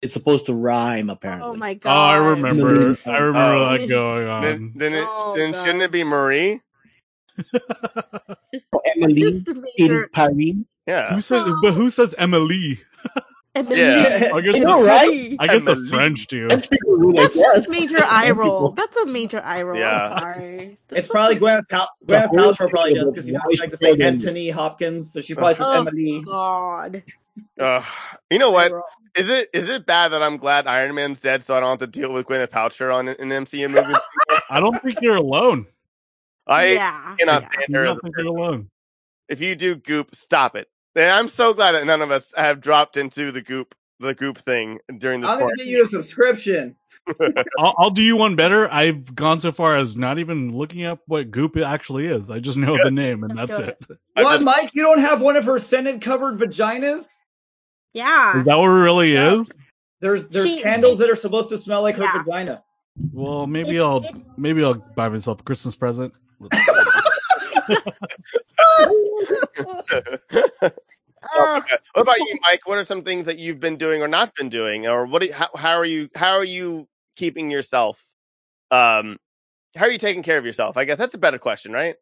It's supposed to rhyme, apparently. Oh my Oh, god. I remember. I remember Oh. that going on. then then, it, Oh, then shouldn't it be marie *laughs* Just, Oh, Emily just in Paris. yeah who says? But who says Emily? *laughs* Emily. Yeah. I guess. You know, the, right? I guess the French do. That's people who like, yes. just major eye roll. That's a major eye roll. Yeah. I'm sorry. That's It's probably something- Gwyneth, Pal- Gwyneth Paltrow probably does because you know why she like to she say called him- Anthony Hopkins, so she probably says Oh Emily. God. uh, you know Eye what roll. is it is it bad that i'm glad iron man's dead so i don't have to deal with gwyneth paltrow on an mcu movie *laughs* I don't think you're alone. i yeah. cannot yeah. stand her as don't think you're person. alone. if you do goop, stop it. And I'm so glad that none of us have dropped into the goop the goop thing during this I'm gonna part. get you a subscription. *laughs* I'll, I'll do you one better. I've gone so far as not even looking up what Goop actually is. I just know the name, and that's Good. it. *laughs* I What, just- Mike? You don't have one of her scented covered vaginas? Yeah. Is that what it really is? There's there's She- candles that are supposed to smell like her vagina. Well, maybe It- I'll it- maybe I'll buy myself a Christmas present. *laughs* Oh, what about you, Mike? What are some things that you've been doing or not been doing, or what? Do you, how, how are you? How are you keeping yourself? Um, how are you taking care of yourself? I guess that's a better question, right?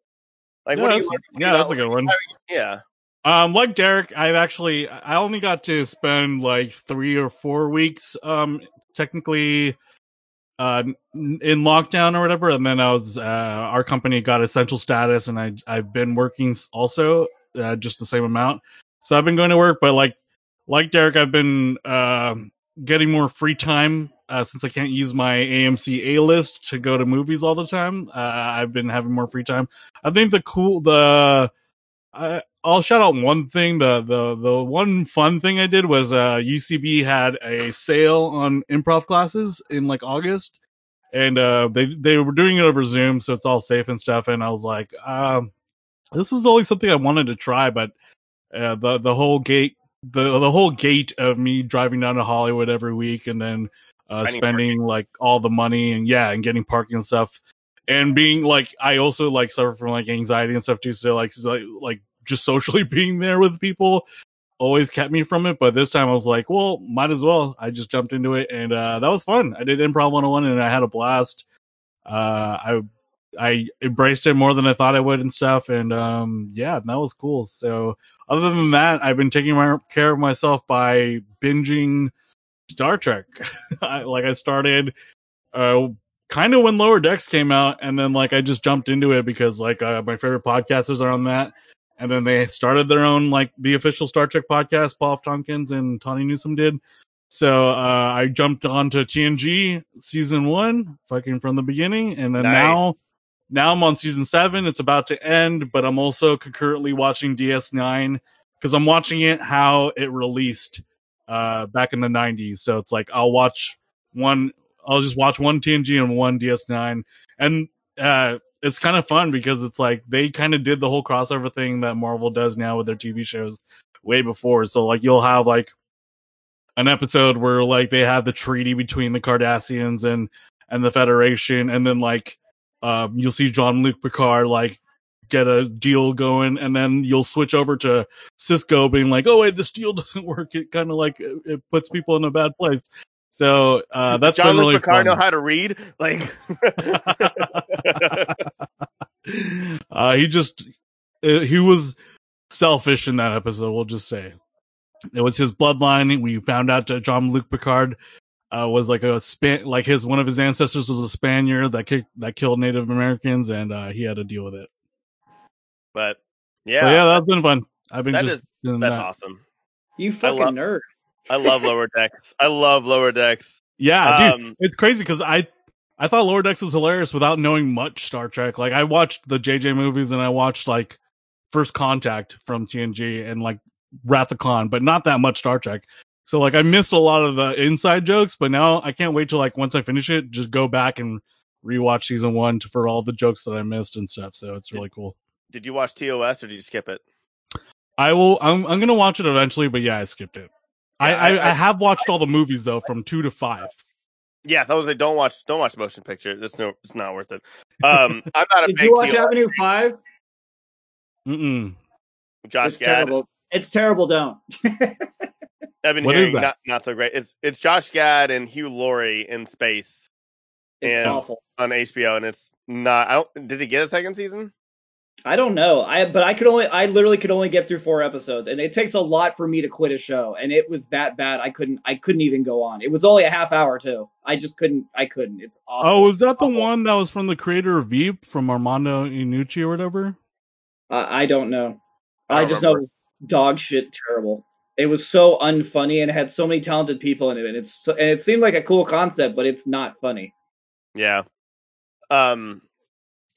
Like, yeah, what that's, you? yeah, that's a good one. Yeah, Um, like Derek, I've actually I only got to spend like three or four weeks, um, technically, uh, in lockdown or whatever, and then I was uh, our company got essential status, and I I've been working also uh, just the same amount. So I've been going to work, but like like Derek, I've been uh, getting more free time uh, since I can't use my AMC A list to go to movies all the time. Uh, I've been having more free time. I think the cool the I, I'll shout out one thing. The the the one fun thing I did was uh UCB had a sale on improv classes in like August, and uh they they were doing it over Zoom, so it's all safe and stuff. And I was like, um, this was always something I wanted to try, but uh, the the whole gate the the whole gate of me driving down to Hollywood every week and then uh, spending like all the money and yeah and getting parking and stuff and being like I also like suffer from like anxiety and stuff too. So like like just socially *laughs* being there with people always kept me from it, but this time I was like, well, might as well. I just jumped into it and uh, that was fun. I did improv 101 and I had a blast. Uh, I I embraced it more than I thought I would and stuff. And um, yeah, that was cool. So other than that, I've been taking my, care of myself by binging Star Trek. *laughs* I, like I started uh, kind of when Lower Decks came out, and then like I just jumped into it because like uh, my favorite podcasters are on that. And then they started their own like the official Star Trek podcast. Paul F. Tompkins and Tawny Newsome did. So uh, I jumped onto TNG season one, fucking from the beginning, and then Nice. now now I'm on season seven. It's about to end, but I'm also concurrently watching DS9 because I'm watching it how it released uh, back in the 90s. So it's like I'll watch one, I'll just watch one TNG and one DS9, and uh, it's kind of fun because it's like they kind of did the whole crossover thing that Marvel does now with their TV shows way before. So like you'll have like an episode where like they have the treaty between the Cardassians and and the Federation, and then like um, you'll see Jean-Luc Picard like get a deal going, and then you'll switch over to Sisko being like, "Oh wait, this deal *laughs* doesn't work." It kind of like it, it puts people in a bad place. So uh, that's John been Luke really Picard fun. know how to read? Like, *laughs* uh, he just uh, he was selfish in that episode. We'll just say it was his bloodline. We found out that Jean-Luc Picard uh, was like a span, like his one of his ancestors was a Spaniard that ki- that killed Native Americans, and uh, he had to deal with it. but Yeah, yeah, so yeah, that's been fun. I've been that just is doing that's that. awesome. You fucking love- nerd. I love Lower Decks. I love Lower Decks. Yeah, dude, Um, it's crazy because I I thought Lower Decks was hilarious without knowing much Star Trek. Like I watched the JJ movies and I watched like First Contact from TNG and like Wrath of Khan, but not that much Star Trek. So like I missed a lot of the inside jokes, but now I can't wait to like once I finish it, just go back and rewatch season one to, for all the jokes that I missed and stuff. So it's really cool. Did you watch TOS or did you skip it? I will. I'm I'm gonna watch it eventually, but yeah, I skipped it. I, I, I- I have watched all the movies though, from two to five. Yes, I was like, don't watch, don't watch motion picture. It's no, it's not worth it. *laughs* Um, I'm not a Did big you watch TOS. Avenue Five? Mm-mm. Josh it's Gad. terrible. It's terrible. Don't. I've been What is hearing that? not not so great. It's it's Josh Gad and Hugh Laurie in space It's And- awful. on HBO, and it's not. I don't. Did he get a second season? I don't know. I but I could only I literally could only get through four episodes, and it takes a lot for me to quit a show. And it was that bad. I couldn't. I couldn't even go on. It was only a half hour too. I just couldn't. I couldn't. It's awful. Oh, was that the Awful. one that was from the creator of Veep from Armando Iannucci or whatever? I I don't know. I I, don't just know it remember. was dog shit terrible. It was so unfunny and it had so many talented people in it, and it's so, and it seemed like a cool concept, but it's not funny. Yeah. Um.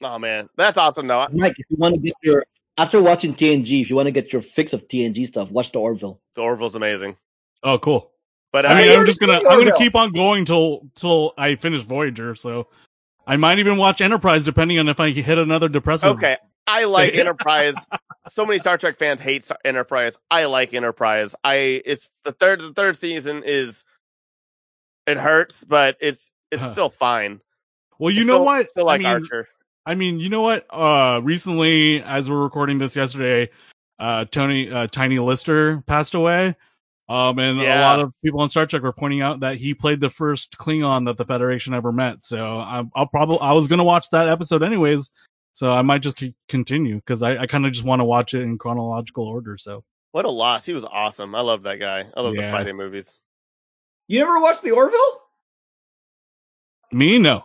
Oh man, that's awesome. though. Mike, if you want to get your after watching TNG, if you want to get your fix of TNG stuff, watch the Orville. The Orville's amazing. Oh, cool. But I I, mean, you're I'm just gonna doing I'm gonna keep on going till till I finish Voyager. So I might even watch Enterprise depending on if I hit another depressive. okay. I like Say- *laughs* Enterprise. so many Star Trek fans hate Star- Enterprise. I like Enterprise. I it's the third the third season is it hurts, but it's it's Huh. still fine. Well, you It's know still- what? Still like I mean, Archer. I mean, you know what? Uh, recently, as we're recording this yesterday, uh, Tony, uh, Tiny Lister passed away. Um, and a lot of people on Star Trek were pointing out that he played the first Klingon that the Federation ever met. So I'm, I'll probably, I was going to watch that episode anyways. So I might just continue because I, I kind of just want to watch it in chronological order. So What a loss. He was awesome. I love that guy. I love the Friday movies. You never watched the Orville? me, no.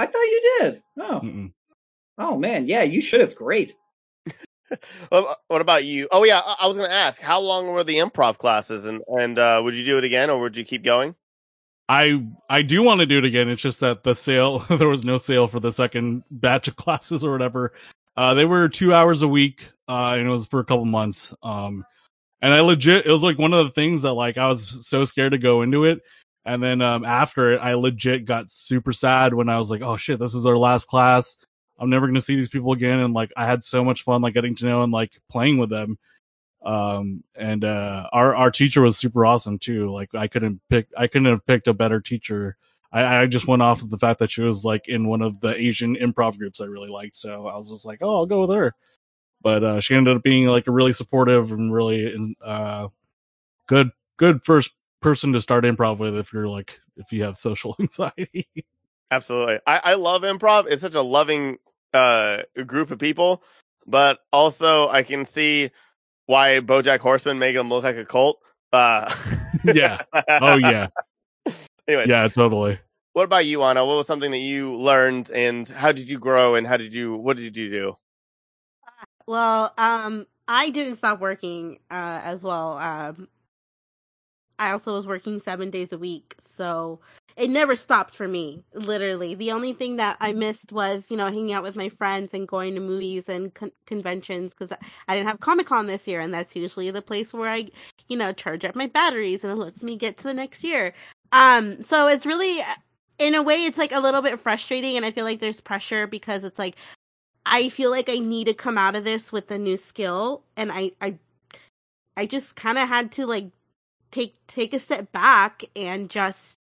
I thought you did. Oh, Mm-mm. oh man, yeah, you should. It's great. *laughs* What what about you? Oh yeah, I I was going to ask, how long were the improv classes, and and uh, would you do it again, or would you keep going? I I do want to do it again. It's just that the sale *laughs* there was no sale for the second batch of *laughs* classes or whatever. Uh, they were two hours a week, uh, and it was for a couple months. Um, and I legit it was like one of the things that like I was so scared to go into it, and then um after it, I legit got super sad when I was like, oh shit, this is our last class. I'm never gonna see these people again, and like I had so much fun like getting to know and like playing with them. Um and uh our our teacher was super awesome too. Like i couldn't pick i couldn't have picked a better teacher. I i just went off of the fact that she was like in one of the asian improv groups i really liked. So i was just like oh i'll go with her. But uh, she ended up being like a really supportive and really uh, good good first person to start improv with if you're like if you have social *laughs* anxiety. Absolutely. I, I love improv. It's such a loving uh group of people, but also I can see why Bojack Horseman making them look like a cult. Uh *laughs* yeah. Oh yeah. *laughs* Anyway, Yeah, totally. what about you, Anna? What was something that you learned and how did you grow and how did you what did you do? Well, um, I didn't stop working uh, as well. Um, I also was working seven days a week, so it never stopped for me. Literally, the only thing that I missed was you know hanging out with my friends and going to movies and con- conventions because I didn't have Comic Con this year, and that's usually the place where I you know charge up my batteries and it lets me get to the next year. Um, so it's really in a way it's like a little bit frustrating, and I feel like there's pressure because it's like I feel like I need to come out of this with a new skill and I I I just kind of had to like take take a step back and just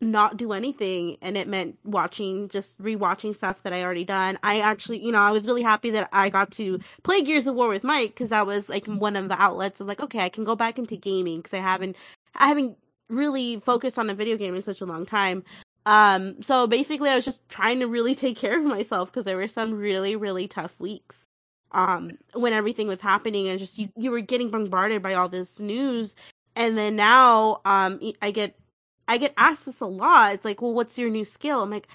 not do anything and it meant watching just rewatching stuff that I already done. I actually, you know, I was really happy that I got to play Gears of War with Mike cuz that was like one of the outlets of like okay, I can go back into gaming cuz I haven't I haven't really focused on a video game in such a long time. Um, so basically, I was just trying to really take care of myself because there were some really, really tough weeks. Um, when everything was happening and just you, you were getting bombarded by all this news, and then now, um, I get, I get asked this a lot. It's like, well, what's your new skill? I'm like,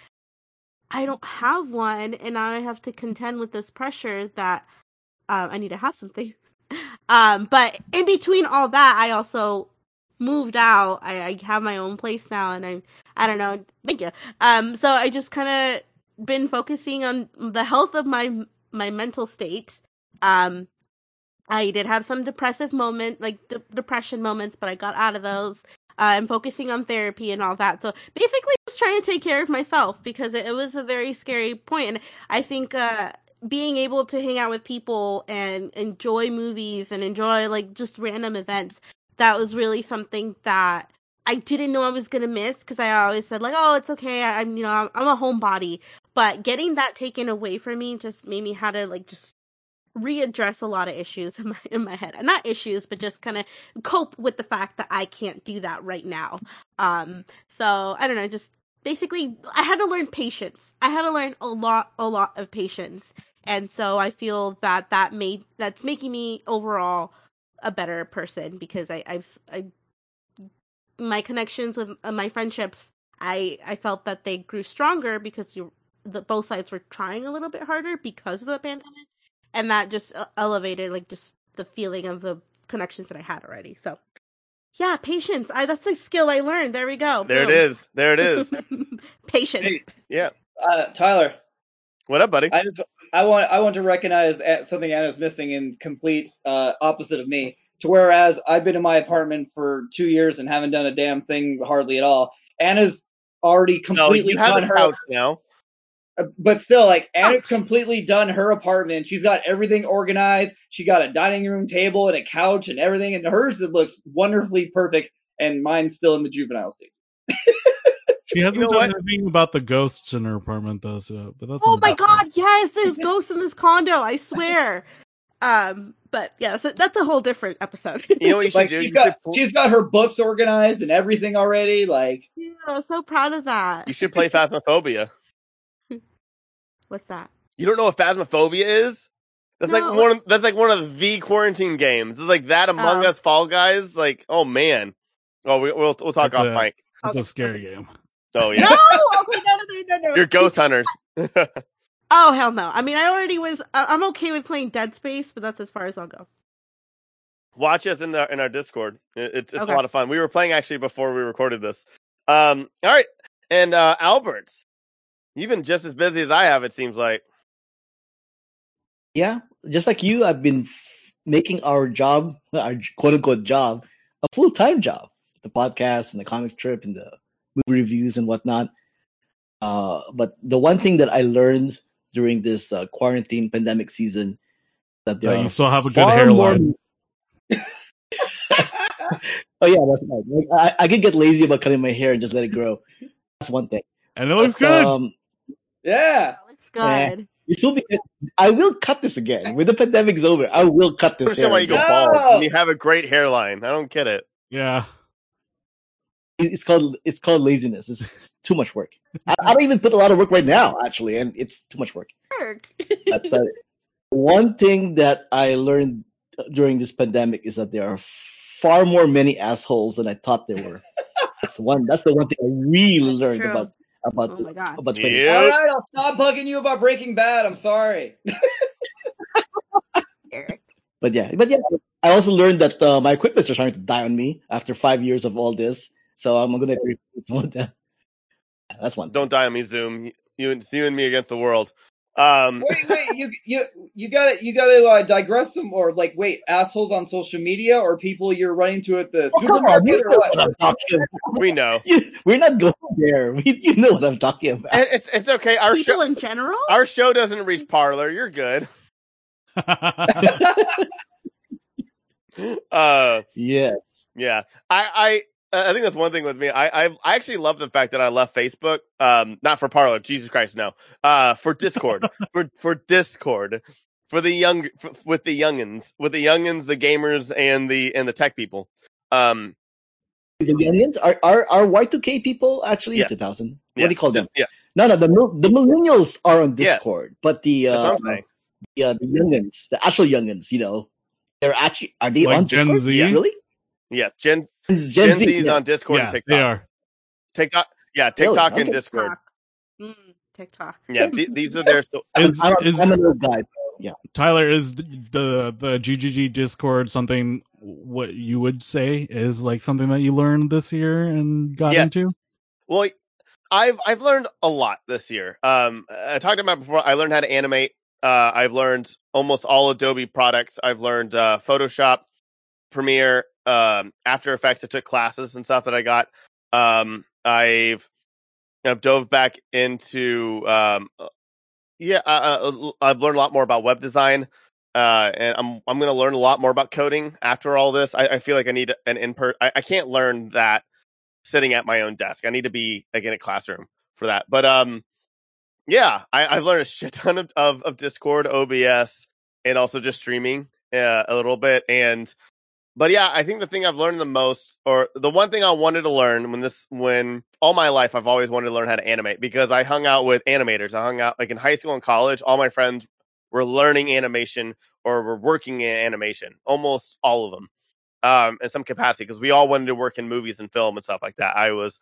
I don't have one, and now I have to contend with this pressure that uh, I need to have something. *laughs* um, but in between all that, I also moved out. I, I have my own place now, and I'm I don't know. Thank you. Um, so I just kind of been focusing on the health of my my mental state. Um, I did have some depressive moment, like de- depression moments, but I got out of those. Uh, I'm focusing on therapy and all that. So basically, just trying to take care of myself because it, it was a very scary point. And I think uh, being able to hang out with people and enjoy movies and enjoy like just random events that was really something that I didn't know I was gonna miss because I always said like, oh, it's okay. I, am you know I'm, I'm a homebody, but getting that taken away from me just made me have to like just readdress a lot of issues *laughs* in my in my head. Not issues, but just kind of cope with the fact that I can't do that right now. Um, so I don't know, just basically I had to learn patience. I had to learn a lot a lot of patience. And so I feel that that made that's making me overall a better person because I I've I my connections with uh, my friendships I I felt that they grew stronger because you the both sides were trying a little bit harder because of the pandemic and that just uh, elevated like just the feeling of the connections that I had already. So yeah, patience. I that's a skill I learned. There we go. There it Boom. is. There it is. *laughs* patience. Hey, Yeah. uh, Tyler, What up, buddy? I just I want I want to recognize something Anna's missing in complete uh, opposite of me. To whereas I've been in my apartment for two years and haven't done a damn thing hardly at all. Anna's already No, completely you have done a her, couch now. Uh, but still, like *laughs* Anna's completely done her apartment. She's got everything organized. She got a dining room table and a couch and everything, and hers it looks wonderfully perfect. And mine's still in the juvenile stage. She hasn't know done what? anything about the ghosts in her apartment though, so but that's Oh my that god, yes, there's *laughs* ghosts in this condo, I swear. Um, but yeah, so that's a whole different episode. You know what you should Like do? she's You got should, pl- she's got her books organized and everything already. Like yeah, I'm so proud of that. you should play Phasmophobia. What's that? You don't know what Phasmophobia is? That's No. like one. Of, that's like one of the quarantine games. It's like that Among Oh. Us, Fall Guys. Like, oh man. Oh, we, we'll we'll talk That's off a- mic. It's Okay. a scary game. Oh *laughs* yeah. No, yeah, okay, no, no, no, no, no. you're ghost hunters. *laughs* Oh hell no! I mean, I already was. I- I'm okay with playing Dead Space, but that's as far as I'll go. Watch us in the in our Discord. It's it's Okay. a lot of fun. We were playing actually before we recorded this. Um. All right, and uh Albert, you've been just as busy as I have. It seems like. Yeah, just like you, I've been f- making our job, our quote unquote job, a full time job. The podcast and the comic strip and the movie reviews and whatnot. Uh, but the one thing that I learned during this uh, quarantine pandemic season that there That you still have a good hairline. more- *laughs* oh yeah, that's right. Like, I, I could get lazy about cutting my hair and just let it grow. That's one thing. And it looks But, good. Um, yeah, That looks good. This will be. I will cut this again when the pandemic's over. I will cut this. understand hair why you go. No! bald. and You have a great hairline. I don't get it. Yeah. It's called it's called laziness. It's, it's too much work. *laughs* I, I don't even put a lot of work right now, actually, and it's too much work. Work. But, uh, one thing that I learned during this pandemic is that there are far more many assholes than I thought there were. *laughs* That's one. That's the one thing I really That's learned true. about about Oh my god. about 20. Yeah. All right, I'll stop bugging you about Breaking Bad. I'm sorry. Eric. But yeah, but yeah, I also learned that uh, my equipments are starting to die on me after five years of all this. So I'm gonna agree with some of that. That's one. Don't die on me, Zoom. You, it's you and me against the world. Um, Wait, wait, you you you gotta you gotta uh, digress some more. Like, wait, assholes on social media or people you're running to at the Oh, come on, you supermarket know what? what I'm we know. *laughs* We're not going there. We, you know what I'm talking about. And it's it's okay. Our People show in general? our show doesn't reach Parler. You're good. *laughs* *laughs* Uh, Yes. yeah. I I I think that's one thing with me. I I, I actually love the fact that I left Facebook. Um, not for Parler. Jesus Christ, no. Uh, for Discord. *laughs* for for Discord. For the young, for, with the youngins, with the youngins, the gamers, and the and the tech people. Um, The youngins are are are Y2K people actually Yes. 2000. What yes, do you call them? Yes, No, no, the the millennials are on Yeah. Discord, but the that's uh, what I'm saying. the, uh, the youngins, the actual youngins, you know, they're actually are they Like on Gen Discord? Z? Yeah, really? Yeah, Gen Gen, Gen, Z, Z's yeah. on Discord yeah, and TikTok. they are. TikTok, yeah, Really? TikTok and Okay. Discord. TikTok. Mm, TikTok. Yeah, th- *laughs* these are their. *laughs* Is, I'm, I'm, is I'm an old guy. yeah, Tyler is the, the the GGG Discord something what you would say is like something that you learned this year and got Yes. into? Well, I've I've learned a lot this year. Um, I talked about before. I learned how to animate. Uh, I've learned almost all Adobe products. I've learned uh, Photoshop, Premiere, um, After Effects. I took classes and stuff that I got. Um, I've dove back into um, uh, yeah. Uh, uh, I've learned a lot more about web design. Uh, and I'm I'm gonna learn a lot more about coding after all this. I, I feel like I need an in. I, I can't learn that sitting at my own desk. I need to be like in a classroom for that. But um, yeah, I, I've learned a shit ton of, of, of Discord, OBS, and also just streaming uh, a little bit. And but yeah, I think the thing I've learned the most, or the one thing I wanted to learn when this, when all my life I've always wanted to learn how to animate because I hung out with animators. I hung out like in high school and college. All my friends were learning animation or were working in animation, almost all of them um, in some capacity because we all wanted to work in movies and film and stuff like that. I was,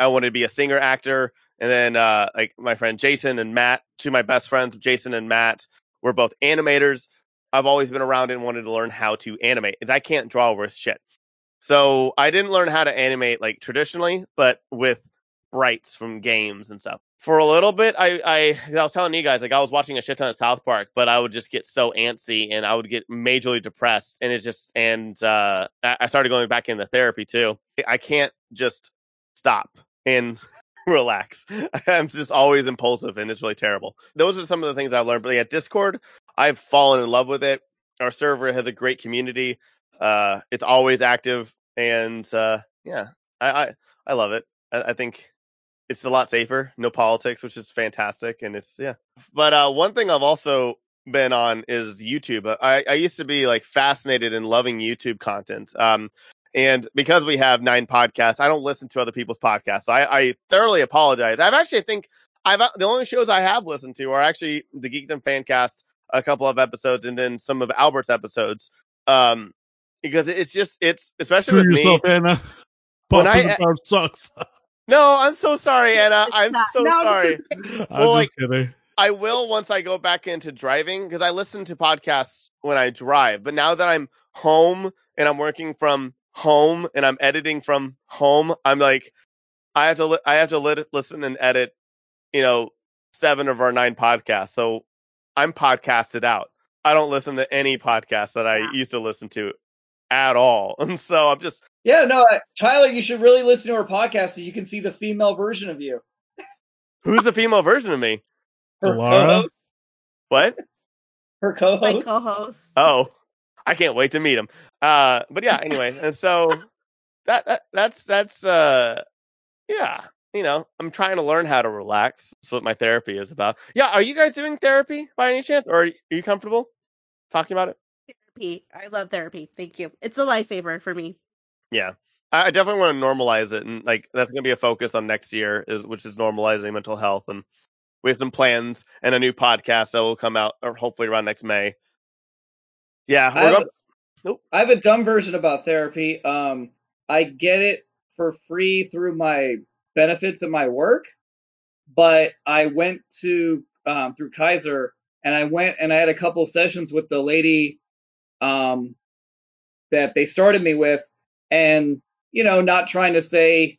I wanted to be a singer actor, and then uh, like my friend Jason and Matt, two of my best friends, Jason and Matt, were both animators. I've always been around and wanted to learn how to animate. I can't draw worth shit, so I didn't learn how to animate like traditionally, but with sprites from games and stuff. For a little bit, I, I I was telling you guys like I was watching a shit ton of South Park, but I would just get so antsy and I would get majorly depressed, and it just and uh, I I started going back into therapy too. I can't just stop and *laughs* relax. *laughs* I'm just always impulsive, and it's really terrible. Those are some of the things I learned. But yeah, Discord, I've fallen in love with it. Our server has a great community. Uh, it's always active, and uh, yeah, I, I I love it. I, I think it's a lot safer. No politics, which is fantastic, and it's yeah. But uh, one thing I've also been on is YouTube. I, I used to be like fascinated and loving YouTube content. Um, and because we have nine podcasts, I don't listen to other people's podcasts. So I, I thoroughly apologize. I've actually I think I've the only shows I have listened to are actually the Geekdom Fancast, a couple of episodes, and then some of Albert's episodes. Um, because it's just it's especially Screw with me. yourself, Anna. *laughs* When Popping I- the sucks. No, I'm so sorry, Anna. I'm so no, sorry. just- I'm Well, just like- kidding. I will once I go back into driving because I listen to podcasts when I drive. But now that I'm home and I'm working from home and I'm editing from home, I'm like, I have to li- I have to li- listen and edit, you know, seven of our nine podcasts. So I'm podcasted out. I don't listen to any podcast that I Yeah. used to listen to at all, *laughs* and so I'm just Yeah, no, uh, Tyler, you should really listen to our podcast so you can see the female version of you. who's the female version of me? Her Laura? co-host. What? *laughs* Her co-host. My co-host. Oh, I can't wait to meet him. Uh, but yeah, anyway, and so *laughs* that, that that's that's uh, yeah. You know, I'm trying to learn how to relax. That's what my therapy is about. Yeah, are you guys doing therapy by any chance, or are you comfortable talking about it? Therapy. I love therapy. Thank you. It's a lifesaver for me. Yeah, I I definitely want to normalize it, and like that's going to be a focus on next year, is which is normalizing mental health, and we have some plans and a new podcast that will come out, or hopefully around next May. Yeah, I we're have, going. a, I have a dumb version about therapy. Um, I get it for free through my benefits of my work, but I went to um, through Kaiser and I went and I had a couple sessions with the lady um, that they started me with, and you know, not trying to say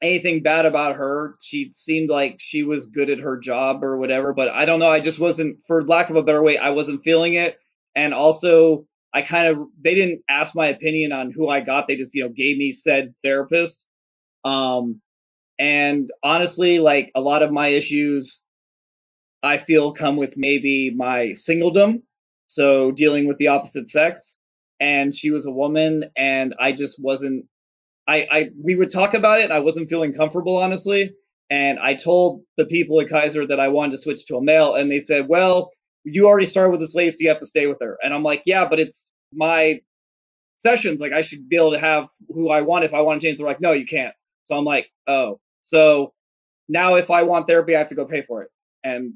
anything bad about her. She seemed like she was good at her job or whatever, but I don't know. I just wasn't, for lack of a better way, I wasn't feeling it. And also, I kind of, they didn't ask my opinion on who I got. They just, you know, gave me said therapist. Um, and honestly, like a lot of my issues, I feel come with maybe my singledom. So dealing with the opposite sex. And she was a woman and I just wasn't I, I we would talk about it I wasn't feeling comfortable honestly. And I told the people at Kaiser that I wanted to switch to a male and they said, Well, you already started with a slave, so you have to stay with her. And I'm like, Yeah, but it's my sessions. Like I should be able to have who I want if I want to change. They're like, No, you can't. So I'm like, Oh. So now if I want therapy I have to go pay for it. And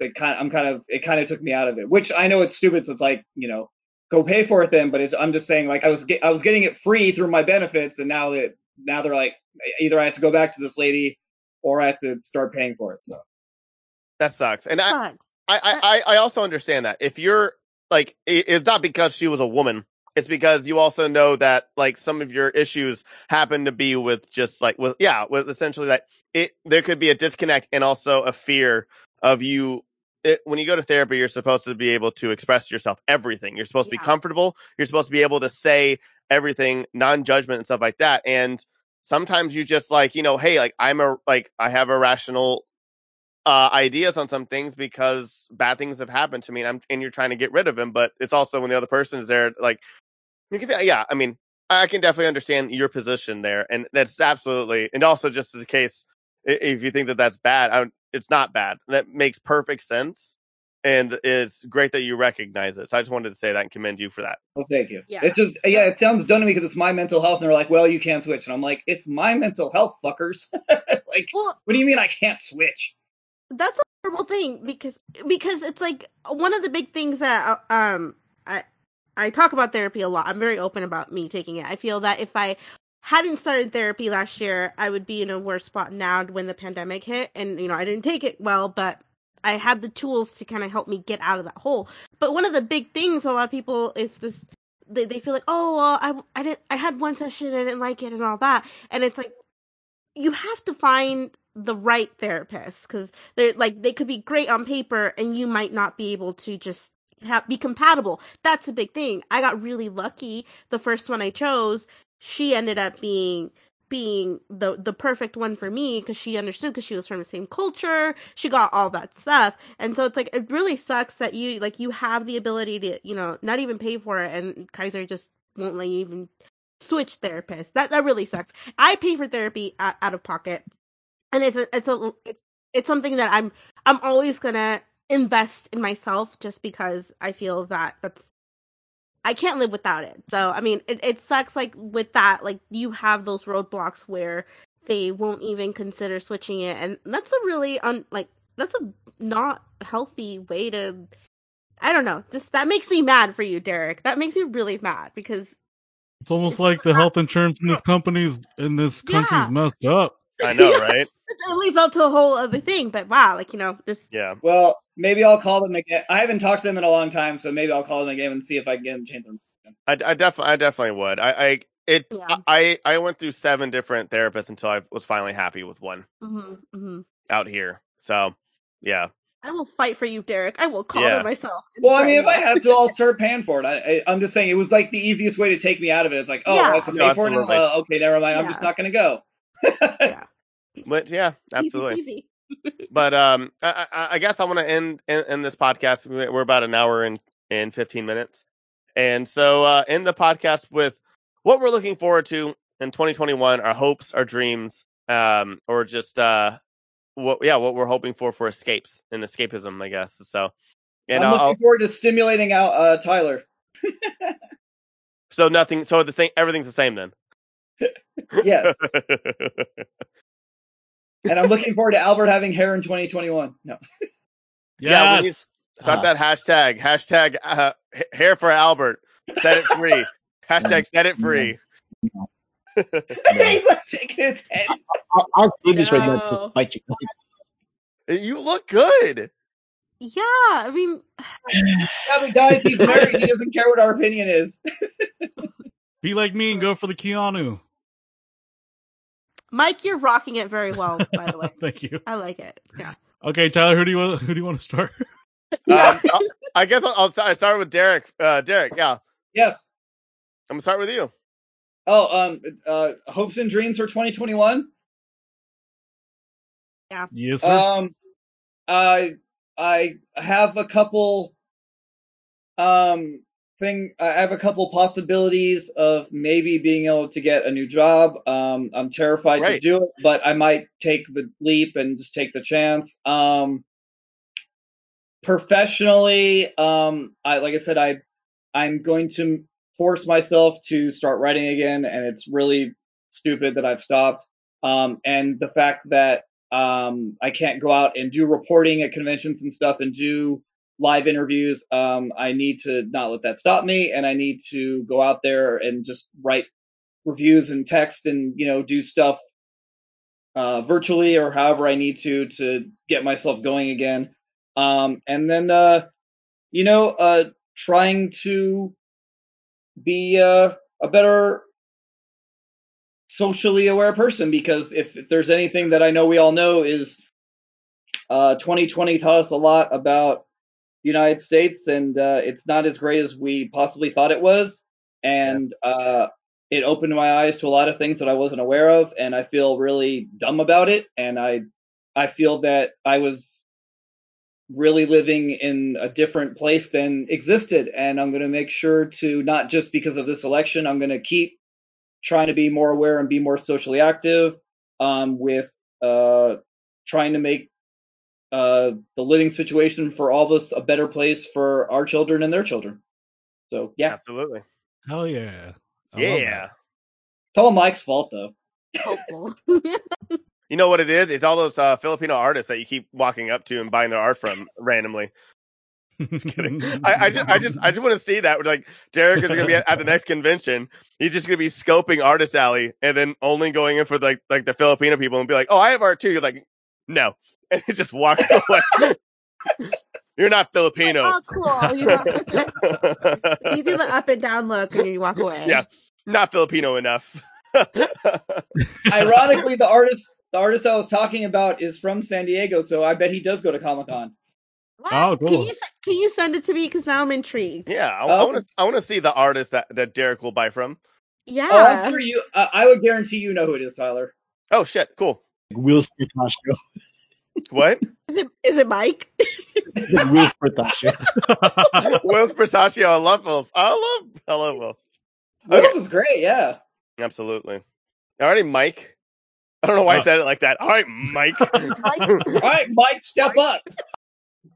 it kind of, I'm kind of it kind of took me out of it. Which I know it's stupid, so it's like, you know, go pay for it then. But it's, I'm just saying, like I was get, I was getting it free through my benefits, and now that now they're like, either I have to go back to this lady or I have to start paying for it. So That sucks, and I, Sucks. I, I, I I also understand that if you're like, it's not because she was a woman. It's because you also know that like some of your issues happen to be with just like with yeah with essentially that it there could be a disconnect and also a fear of you it, when you go to therapy you're supposed to be able to express yourself everything. You're supposed to be comfortable. You're supposed to be able to say everything non-judgment and stuff like that. And sometimes you just like you know hey like i'm a like i have irrational uh, ideas on some things because bad things have happened to me, and I'm and you're trying to get rid of them. But it's also when the other person is there, like you can, feel- yeah. I mean, I can definitely understand your position there, and that's absolutely, and also just as a case, if you think that that's bad, I, it's not bad. That makes perfect sense, and it's great that you recognize it. So I just wanted to say that and commend you for that. well, thank you. Yeah. It's just yeah, it sounds dumb to me because it's my mental health, and they're like, well, you can't switch, and I'm like, it's my mental health, fuckers. *laughs* like, Well, what do you mean I can't switch? that's a horrible thing because because it's like one of the big things that uh, um I talk about therapy a lot. I'm very open about me taking it. I feel that if I hadn't started therapy last year, I would be in a worse spot now when the pandemic hit and you know, I didn't take it well, but I had the tools to kind of help me get out of that hole. But one of the big things a lot of people is just they, they feel like, "Oh, well, I I didn't I had one session I didn't like it and all that." And it's like you have to find the right therapist because they're like they could be great on paper and you might not be able to just have be compatible. That's a big thing. I got really lucky the first one i chose. She ended up being being the the perfect one for me because she understood because she was from the same culture. She got all that stuff. And so it's like it really sucks that you like you have the ability to you know not even pay for it and kaiser just won't let you even switch therapists that that really sucks. I pay for therapy out, out of pocket. And it's a it's a it's it's something that I'm I'm always gonna invest in myself just because I feel that that's I can't live without it. So I mean, it it sucks like with that like you have those roadblocks where they won't even consider switching it, and that's a really un like that's a not healthy way to. I don't know. Just that makes me mad for you, Derek. That makes me really mad because It's almost like the health insurance in this company's in this country's Yeah. messed up. I know, *laughs* right? it leads up to a whole other thing. But wow, like you know, just Yeah. Well, maybe I'll call them again. I haven't talked to them in a long time, so maybe I'll call them again and see if I can get them to change them. I, I definitely, I definitely would. I, I, it, Yeah. I, I went through seven different therapists until I was finally happy with one hmm hmm out here. So, yeah, I will fight for you, Derek. I will call Yeah. them myself. Well, I mean, if I have to, I'll *laughs* start paying for it. I, I, I'm just saying it was like the easiest way to take me out of it. It's like, oh, I have to pay No, for it Uh, okay, never mind. I'm just not going to go. *laughs* but yeah, absolutely. Easy peasy. *laughs* But um, I, I, I guess I want to end in, in this podcast. We- We're about an hour and and fifteen minutes, and so uh, end the podcast with what we're looking forward to in 2021, our hopes, our dreams, um, or just uh, what yeah, what we're hoping for for escapes and escapism, I guess. So, and I'm I'll, looking forward to stimulating out uh, Tyler. *laughs* so nothing. So the thing, everything's the same then. Yes, *laughs* and I'm looking forward to Albert having hair in 2021. No, *laughs* Yeah, when you- Yes. Start Uh, that hashtag. Hashtag uh, hair for Albert. Set it free. *laughs* hashtag set it free. *laughs* he's like shaking his head. I'll, I'll do this right now to spite you. You look good. Yeah, I mean, *sighs* Yeah, but guys, he's married. He doesn't care what our opinion is. Be like me and go for the Keanu. Mike, you're rocking it very well. *laughs* By the way, Thank you. I like it. Yeah. Okay, Tyler, who do you want? Who do you want to start? Um, I'll- guess I'll, I'll start, start with Derek. Uh, Derek, yeah, Yes. I'm gonna start with you. Oh, um, uh, hopes and dreams for 2021. Yeah. Yes, sir. Um, I I have a couple um thing. I have a couple possibilities of maybe being able to get a new job. Um, I'm terrified to do it, but I might take the leap and just take the chance. Um, professionally, um, I like I said, I I'm going to force myself to start writing again, and it's really stupid that I've stopped. Um, and the fact that um, I can't go out and do reporting at conventions and stuff and do live interviews. Um, I need to not let that stop me, and I need to go out there and just write reviews and text and you know do stuff uh, virtually or however I need to to get myself going again. Um, and then uh, you know uh, trying to be uh, a better socially aware person because if, if there's anything that I know we all know is uh, 2020 taught us a lot about the United States and uh, it's not as great as we possibly thought it was. And uh, it opened my eyes to a lot of things that I wasn't aware of and I feel really dumb about it. And I I feel that I was really living in a different place than existed. And I'm going to make sure to not just because of this election I'm going to keep trying to be more aware and be more socially active um, with uh, trying to make uh, the living situation for all of us a better place for our children and their children. So yeah, Absolutely. Hell yeah. I Yeah. it's all Mike's fault though. *laughs* You know what it is? It's all those uh, Filipino artists that you keep walking up to and buying their art from randomly. that. *laughs* I, I just, I just, I just want to see that. We're Like Derek is going to be at, at the next convention. He's just going to be scoping Artist Alley and then only going in for like, like the Filipino people and be like, "Oh, I have art too." You're like, "No," *laughs* and he just walks *laughs* away. You're not Filipino. oh, cool. You, know, *laughs* you do the up and down look and you walk away. Yeah. not Filipino enough. Ironically, the artist the artist I was talking about is from San Diego, so I bet he does go to Comic Con. What? Oh, Can cool. you can you send it to me? Because now I'm intrigued. yeah, I, Oh. want to, I want to see the artist that, that Derek will buy from. Yeah. Oh, I'm sure you. Uh, I would guarantee you know who it is, Tyler. Oh shit, cool. Whilce Portacio. What? Is it, is it Mike? Whilce Portacio. Whilce Portacio. I love Will. I love, I love Will. Wills Okay. is great. Yeah. Absolutely. Alrighty, Mike. I don't know why I Uh, said it like that. All right, Mike. *laughs* *laughs* All right, Mike, step up.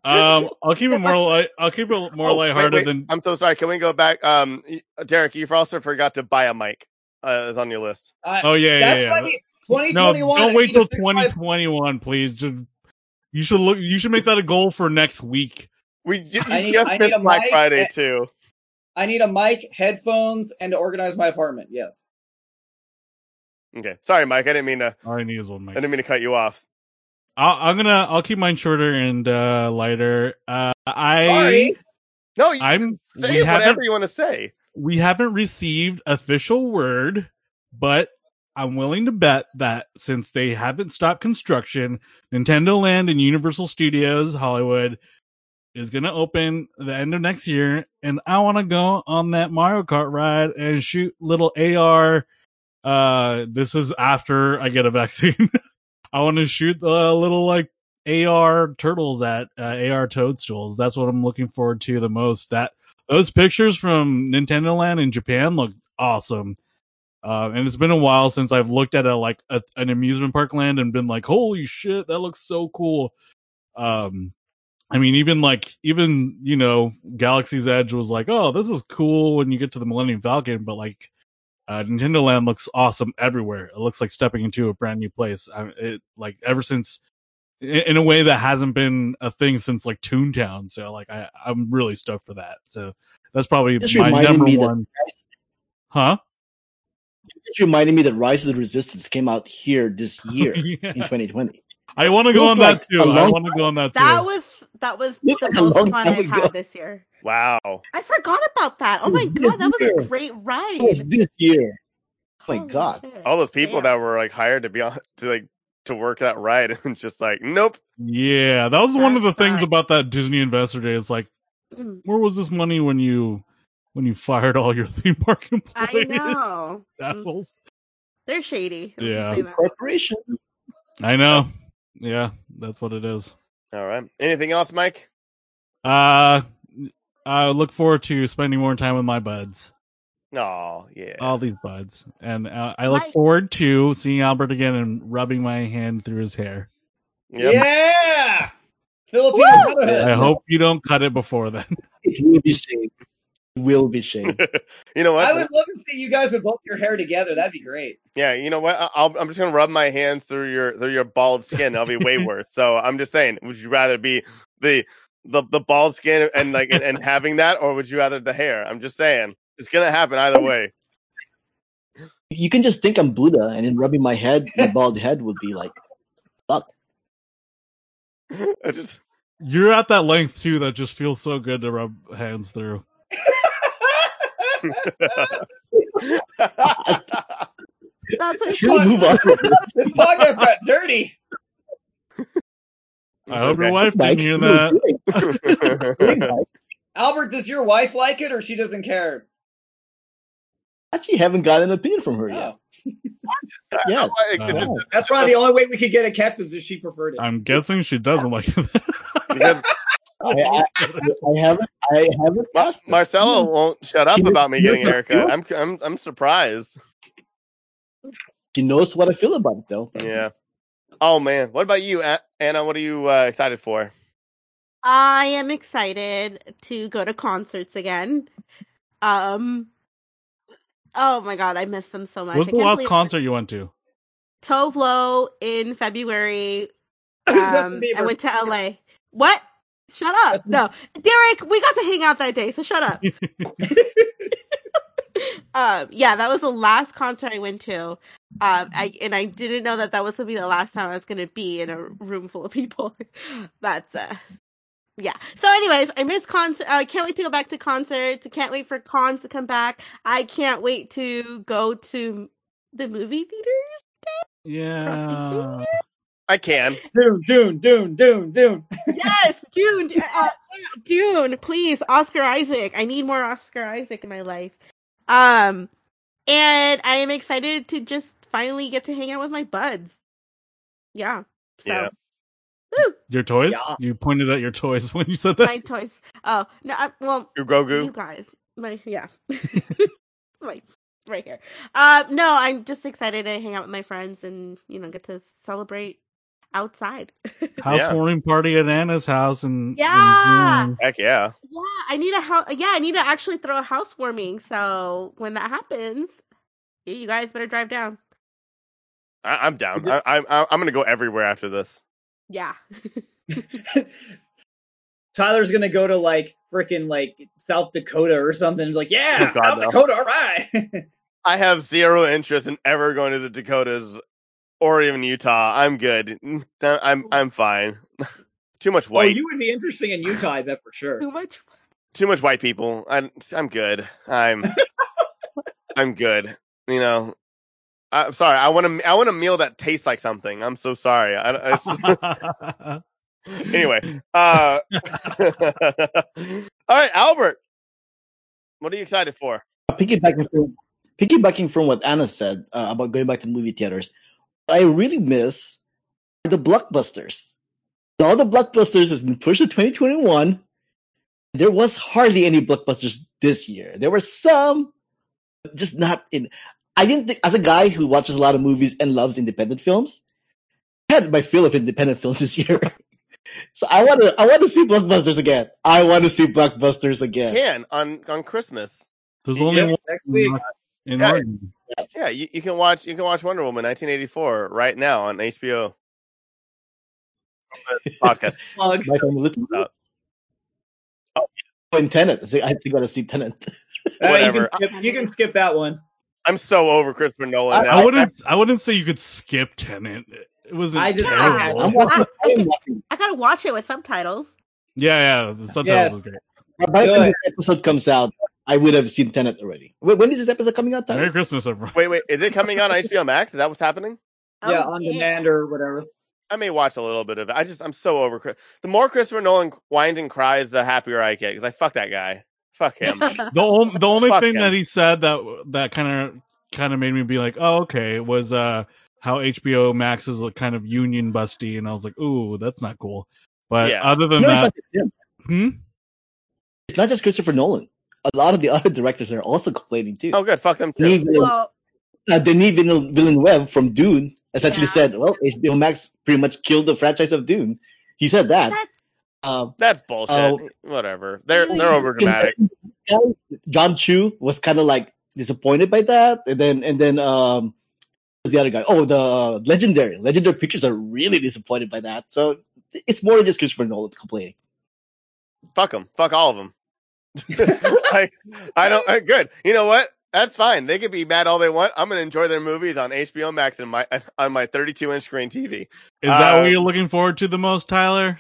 um, I'll keep it more light. I'll keep it more Oh, lighthearted wait. than. I'm so sorry. Can we go back? Um, Derek, you also forgot to buy a mic. Uh, is on your list. I, Oh yeah, yeah, that's yeah. Why we- No, don't wait till fix my- 2021, please. Just, you should look. You should make that a goal for next week. We you, I you need- just I missed Black mic Friday and- too. I need a mic, headphones, and to organize my apartment. Yes. Okay, sorry, Mike. I didn't mean to. All I need is one I didn't mean to cut you off. I'll, I'm gonna. I'll keep mine shorter and uh lighter. Uh, I. Sorry. No, you I'm. say we whatever haven't. you want to say. We haven't received official word, but I'm willing to bet that since they haven't stopped construction, Nintendo Land and Universal Studios Hollywood is going to open the end of next year, and I want to go on that Mario Kart ride and shoot little AR. Uh, this is after I get a vaccine. *laughs* I want to shoot the little like AR turtles at uh, AR toadstools. That's what I'm looking forward to the most. That those pictures from Nintendo Land in Japan look awesome. Uh, and it's been a while since I've looked at a like a, an amusement park land and been like, "Holy shit, that looks so cool!" Um, I mean, even like even you know, Galaxy's Edge was like, "Oh, this is cool" when you get to the Millennium Falcon, but like uh, Nintendo Land looks awesome everywhere. It looks like stepping into a brand new place. I, it like ever since, in, in a way that hasn't been a thing since like Toontown. So like I, I'm really stoked for that. So that's probably Just my number that one. Huh? It reminded me that Rise of the Resistance came out here this *laughs* year Yeah. in 2020. I want to go on like that too. a I long want to go on that too. That was that was Looks the like a most fun I've ago. had this year. Wow. I forgot about that. Oh my This god, that was year. a great ride. It was this year. Oh my Holy God. shit. All those people Damn. that were like hired to be on to like to work that ride *laughs* and just like, nope. yeah, that was one of the things about that Disney Investor Day. It's like, Mm, where was this money when you when you fired all your *laughs* theme park employees. I know. *laughs* Assholes. They're shady. I'll Yeah. Corporation. I know. Yeah, that's what it is. All right. Anything else, Mike? Uh, I look forward to spending more time with my buds, Oh, yeah. all these buds, and uh, I look Mike- forward to seeing Albert again and rubbing my hand through his hair. Yep. Yeah. Filipino Woo! brotherhood. I hope you don't cut it before then. It will be shaved. It will be shaved. *laughs* You know what? I would love to see you guys with both your hair together. That'd be great. Yeah, you know what? I- I'll, I'm just gonna rub my hands through your through your bald skin. That'll be way *laughs* worse. So I'm just saying, would you rather be the the the bald skin and like and, and having that, or would you rather the hair? I'm just saying, it's gonna happen either way. You can just think I'm Buddha, and then rubbing my head, my bald head would be like, fuck. *laughs* I just You're at that length too that just feels so good to rub hands through. That's a Should we short. move on? from this? *laughs* this podcast got dirty. I hope your wife didn't hear what are you that. *laughs* Albert, does your wife like it or she doesn't care? Actually, haven't got an opinion from her oh. yet. Oh. *laughs* Yeah. Like, it just- Oh. That's probably the only way we could get it kept is if she preferred it. I'm guessing she doesn't like it. Because I, I, I haven't. I haven't Mar- asked her. Marcelo won't shut up She- about me getting a looked haircut. I'm I'm I'm surprised. She knows what I feel about it, though. Yeah. Oh man, what about you, Anna? What are you uh, excited for? I am excited to go to concerts again. Um. Oh my god, I miss them so much. What's I the last believe- concert you went to? Tove Lo in February. *laughs* Um, I went to LA. What? Shut up. No, Derek, we got to hang out that day, so shut up. *laughs* um, yeah, that was the last concert I went to. Um, I and I didn't know that that was gonna be the last time I was gonna be in a room full of people. *laughs* That's uh, yeah. So, anyways, I miss concert. I can't wait to go back to concerts. I can't wait for cons to come back. I can't wait to go to the movie theaters. Yeah. I can. Dune, Dune, Dune, Dune, Dune. yes, *laughs* Dune, uh, Dune, please, Oscar Isaac. I need more Oscar Isaac in my life. Um, and I am excited to just finally get to hang out with my buds. Yeah. So Yeah. Your toys? Yeah. You pointed at your toys *laughs* when you said that. my toys. Oh no, I, well, You you Grogu. guys, my yeah, *laughs* my right here. Um, no, I'm just excited to hang out with my friends and you know get to celebrate outside. *laughs* Housewarming party at Anna's house and Yeah. and, Heck yeah. Yeah, I need a house. Yeah, I need to actually throw a housewarming. So when that happens, you guys better drive down. I, I'm down. I, I'm I'm gonna go everywhere after this. Yeah. *laughs* Tyler's gonna go to like freaking like South Dakota or something. He's like, yeah, Oh, God, South no. Dakota, all right. *laughs* I have zero interest in ever going to the Dakotas or even Utah. I'm good. I'm I'm fine. *laughs* Too much white. well, white. you would be interesting in Utah, I bet for sure. Too much. Too much white people. I'm I'm good. I'm I'm good. You know. I'm sorry. I want to. I want a meal that tastes like something. I'm so sorry. I, it's, *laughs* anyway. Uh, *laughs* all right, Albert. What are you excited for? piggybacking from piggybacking from what Anna said uh, about going back to the movie theaters, what I really miss are the blockbusters. All the blockbusters has been pushed to 2021. There was hardly any blockbusters this year. There were some, but just not in. I didn't think, as a guy who watches a lot of movies and loves independent films, I had my fill of independent *laughs* films this year. so I want to, I want to see blockbusters again. I want to see blockbusters again. Can on on Christmas. There's only Yep, one next week. in Yeah. Oregon. Yeah, you, you can watch you can watch Wonder Woman 1984 right now on HBO. *laughs* Podcast. Plug. My family listens to Uh, it. Oh, and Tenet. So I still got to see Tenet. *laughs* Uh, Whatever. You can, skip, you can skip that one. I'm so over Christopher Nolan. I- now. I wouldn't. I wouldn't say you could skip Tenet. It wasn't I just- terrible. I'm. I. I gotta watch it with subtitles. yeah, yeah. The subtitles Yes. is great. By the time this episode comes out, I would have seen Tenet already. Wait, when is this episode coming out? Merry Christmas, everyone. Wait, wait, is it coming on HBO Max? Is that what's happening? yeah, Oh, on demand or whatever. I may watch a little bit of it. I just I'm so over. The more Christopher Nolan whines and cries, the happier I get because I fuck that guy. Fuck him. *laughs* The only the only Fuck thing him. that he said that that kind of kind of made me be like, oh okay, was uh how HBO Max is like kind of union busty, and I was like, ooh, that's not cool. But Yeah. other than No, it's that, not just him. hmm? It's not just Christopher Nolan. A lot of the *laughs* other directors are also complaining too. oh, good. Fuck them too. Denis Villeneuve, well, uh, Denis Villeneuve Villeneuve from Dune essentially Yeah. said, "Well, HBO Max pretty much killed the franchise of Dune." He said that. That's- Um, That's bullshit. Oh. Whatever. They're Really? they're over dramatic. *laughs* Jon Chu was kind of like disappointed by that, and then and then um, the other guy? Oh, the uh, legendary legendary pictures are really disappointed by that. So it's more than just Christopher Nolan complaining. Fuck them. Fuck all of them. *laughs* I I don't. uh, good. You know what? That's fine. They can be mad all they want. I'm gonna enjoy their movies on HBO Max and my *laughs* on my 32 inch screen TV. is that Uh, what you're looking forward to the most, Tyler?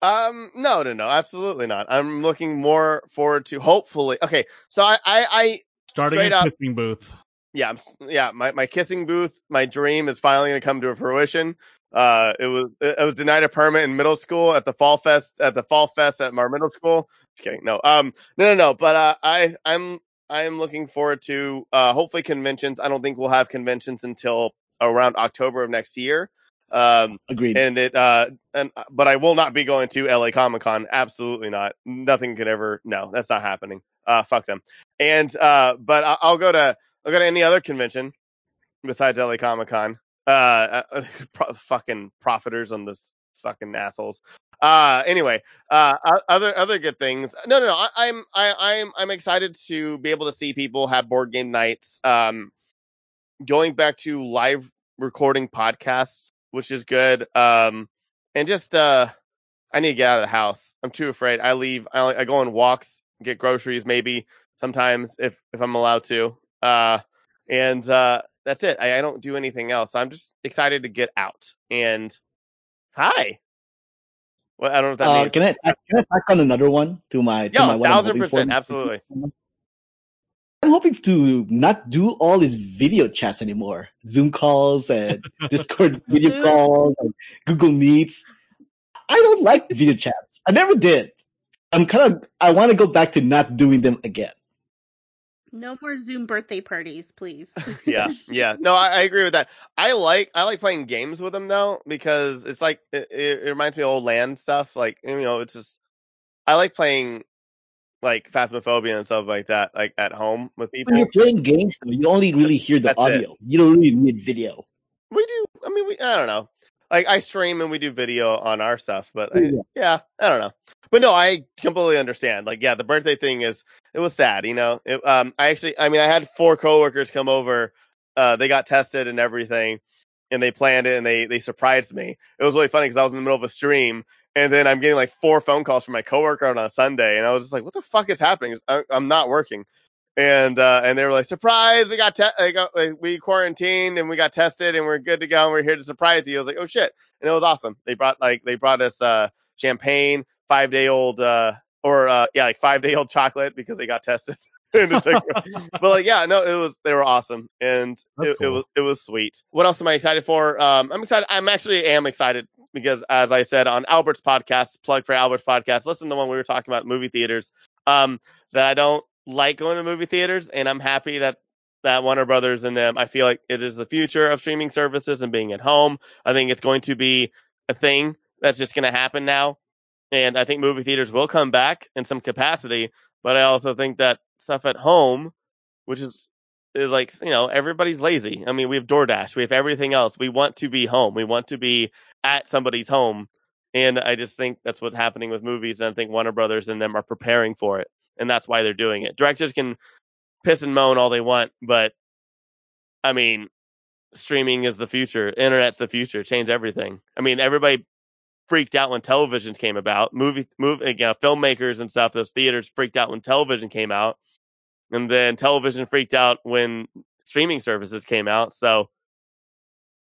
Um, no, no, no, absolutely not. I'm looking more forward to hopefully. Okay, so I, I, I Starting a kissing booth. yeah, yeah, my, my kissing booth, my dream is finally going to come to fruition. Uh, it was, it was denied a permit in middle school at the fall fest, at the fall fest at our middle school. Just kidding. No, um, no, no, no. But, uh, I, I'm, I'm looking forward to, uh, hopefully conventions. I don't think we'll have conventions until around October of next year. Um, Agreed. and it uh and but I will not be going to LA Comic Con. Absolutely not. Nothing could ever. No, that's not happening. Uh, fuck them. And uh, but I- I'll go to I'll go to any other convention besides LA Comic Con. Uh, uh *laughs* pro- fucking profiters on this fucking assholes. Uh, anyway, uh, other other good things. No, no, no. I, I'm I, I'm I'm excited to be able to see people have board game nights. Um, going back to live recording podcasts, which is good. Um, and just uh, I need to get out of the house. I'm too afraid. I leave. I, I go on walks, get groceries, maybe sometimes if if I'm allowed to. Uh, and uh, that's it. I, I don't do anything else. I'm just excited to get out. And hi. Well, I don't know what that Uh, means. can I can I tack on another one to my to my thousand percent, absolutely. *laughs* I'm hoping to not do all these video chats anymore. Zoom calls and Discord *laughs* video calls and Google Meets. I don't like video chats. I never did. I'm kind of I want to go back to not doing them again. No more Zoom birthday parties, please. *laughs* *laughs* yeah yeah no I, I agree with that i like i like playing games with them though because it's like it, it it reminds me of old LAN stuff like you know it's just i like playing like phasmophobia and stuff like that like at home with people When you're playing games, though, you only really hear the That's it. audio. You don't really need video. we do i mean we i don't know like i stream and we do video on our stuff but I, Yeah. i don't know. But no i completely understand. Like yeah the birthday thing is it was sad you know? It, um i actually i mean i had four coworkers come over uh they got tested and everything and they planned it and they they surprised me. It was really funny because i was in the middle of a stream and then i'm getting like four phone calls from my coworker on a sunday and i was just like what the fuck is happening? I, i'm not working and uh and they were like surprise we got te- got, like, we quarantined and we got tested and we're good to go and we're here to surprise you. I was like oh shit. And it was awesome. They brought like they brought us uh champagne five day old uh or uh yeah like five day old chocolate because they got tested. *laughs* And it's like- *laughs* but like yeah no it was they were awesome. And it, it was it was sweet. What else am i excited for? Um i'm excited i'm actually am excited because as i said on albert's podcast plug for albert's podcast listen to the one we were talking about movie theaters um that i don't like going to movie theaters and i'm happy that that warner brothers and them i feel like it is the future of streaming services and being at home i think it's going to be a thing that's just going to happen now and i think movie theaters will come back in some capacity but i also think that stuff at home which is is like you know everybody's lazy. I mean, we have DoorDash, we have everything else. We want to be home. We want to be at somebody's home, and I just think that's what's happening with movies. And I think Warner Brothers and them are preparing for it, and that's why they're doing it. Directors can piss and moan all they want, but I mean, streaming is the future. Internet's the future. Change everything. I mean, everybody freaked out when televisions came about. Movie, movie, you know, filmmakers and stuff. Those theaters freaked out when television came out, and then television freaked out when streaming services came out. So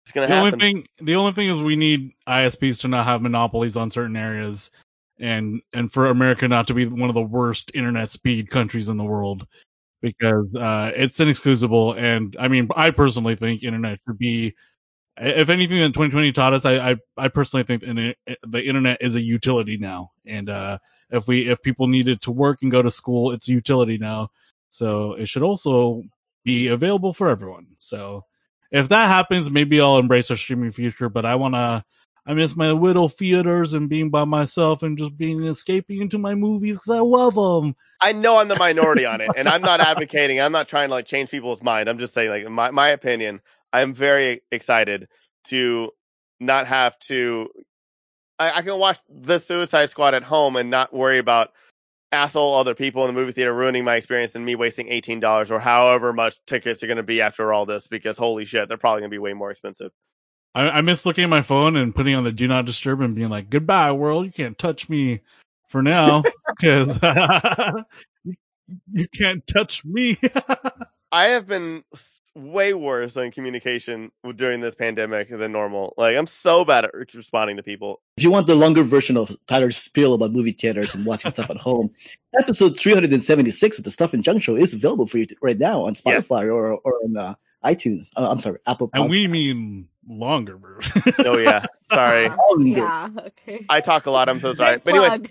it's gonna The happen. only thing, the only thing is we need ISPs to not have monopolies on certain areas, and and for America not to be one of the worst internet speed countries in the world, because uh, it's inexcusable. And I mean, I personally think internet should be, if anything, that 2020 taught us, I I, I personally think in the internet is a utility now, and uh, if we if people need it to work and go to school, it's a utility now. So it should also be available for everyone. So if that happens, maybe I'll embrace a streaming future. But I wanna, I miss my little theaters and being by myself and just being escaping into my movies because I love them. I know I'm the minority on it, and I'm not advocating. I'm not trying to like change people's mind. I'm just saying, like my my opinion. I'm very excited to not have to. I, I can watch the Suicide Squad at home and not worry about asshole other people in the movie theater ruining my experience and me wasting eighteen dollars or however much tickets are going to be after all this. Because holy shit, they're probably going to be way more expensive. I, I miss looking at my phone and putting on the do not disturb and being like, "Goodbye, world. You can't touch me for now *laughs* because *laughs* you, you can't touch me." *laughs* I have been way worse on communication during this pandemic than normal. Like I'm so bad at responding to people. If you want the longer version of Tyler's spiel about movie theaters and watching stuff at home, episode 376 of the Stuff and Junk Show is available for you to- right now on Yes. Spotify or, or on uh, iTunes. Uh, I'm sorry, Apple and we mean longer version. *laughs* Oh yeah, sorry. Yeah. Okay. I talk a lot. I'm so sorry. But anyway,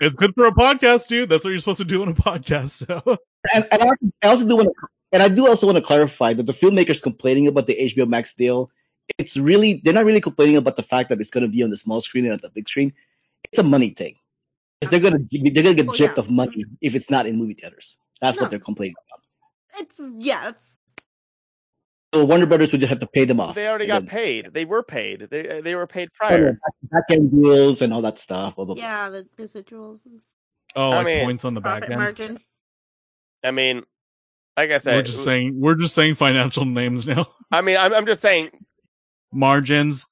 it's good for a podcast, dude. That's what you're supposed to do on a podcast. So And, and I, I also do want to, and I do also want to clarify that the filmmakers complaining about the HBO Max deal, it's really they're not really complaining about the fact that it's going to be on the small screen and on the big screen. It's a money thing. 'Cause they're gonna they're gonna get Oh, gypped yeah. of money if it's not in movie theaters. That's No. what they're complaining about. It's yeah. It's, So Warner Brothers would just have to pay them off. they already got then- paid. They were paid. They uh, they were paid Oh, no, prior. back- back end deals and all that stuff. Blah, blah, blah. yeah. The residuals, oh, I like mean, points on the back end. margin. I mean, like I said, We're just saying we're just saying financial names now. I mean, I'm I'm just saying. Margins,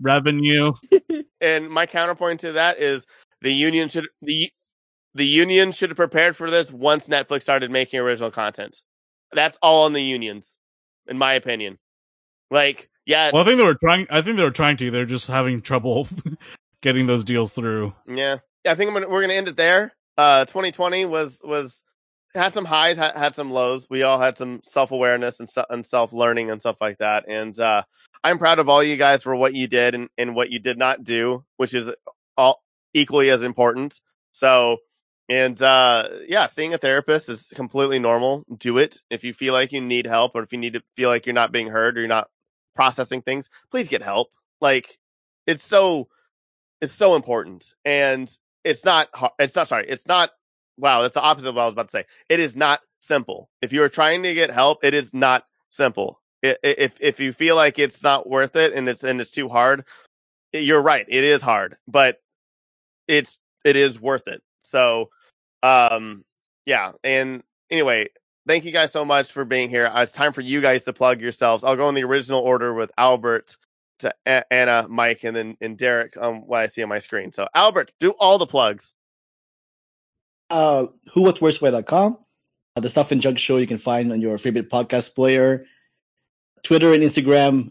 revenue. *laughs* And my counterpoint to that is the union should the the union should have prepared for this once Netflix started making original content. That's all on the unions, in my opinion. Like, yeah, Well, I think they were trying. I think they were trying to. They're just having trouble *laughs* getting those deals through. Yeah, I think I'm gonna, we're gonna end it there. Uh, 2020 was was had some highs, had, had some lows. We all had some self awareness and, se- and self learning and stuff like that. And uh, I'm proud of all you guys for what you did and, and what you did not do, which is all equally as important. So, and uh, yeah, seeing a therapist is completely normal. Do it if you feel like you need help, or if you need to feel like you're not being heard or you're not processing things. Please get help. Like it's so it's so important and it's not it's not sorry it's not wow that's the opposite of what i was about to say it is not simple if you are trying to get help it is not simple if if you feel like it's not worth it and it's and it's too hard you're right it is hard but it's it is worth it so um yeah and anyway thank you guys so much for being here Uh, it's time for you guys to plug yourselves i'll go in the original order with albert to A- Anna, Mike, and then and Derek. Um, what I see on my screen. So Albert, do all the plugs. uh, who what worst way.com. Uh, the stuff and junk show you can find on your favorite podcast player, Twitter and Instagram,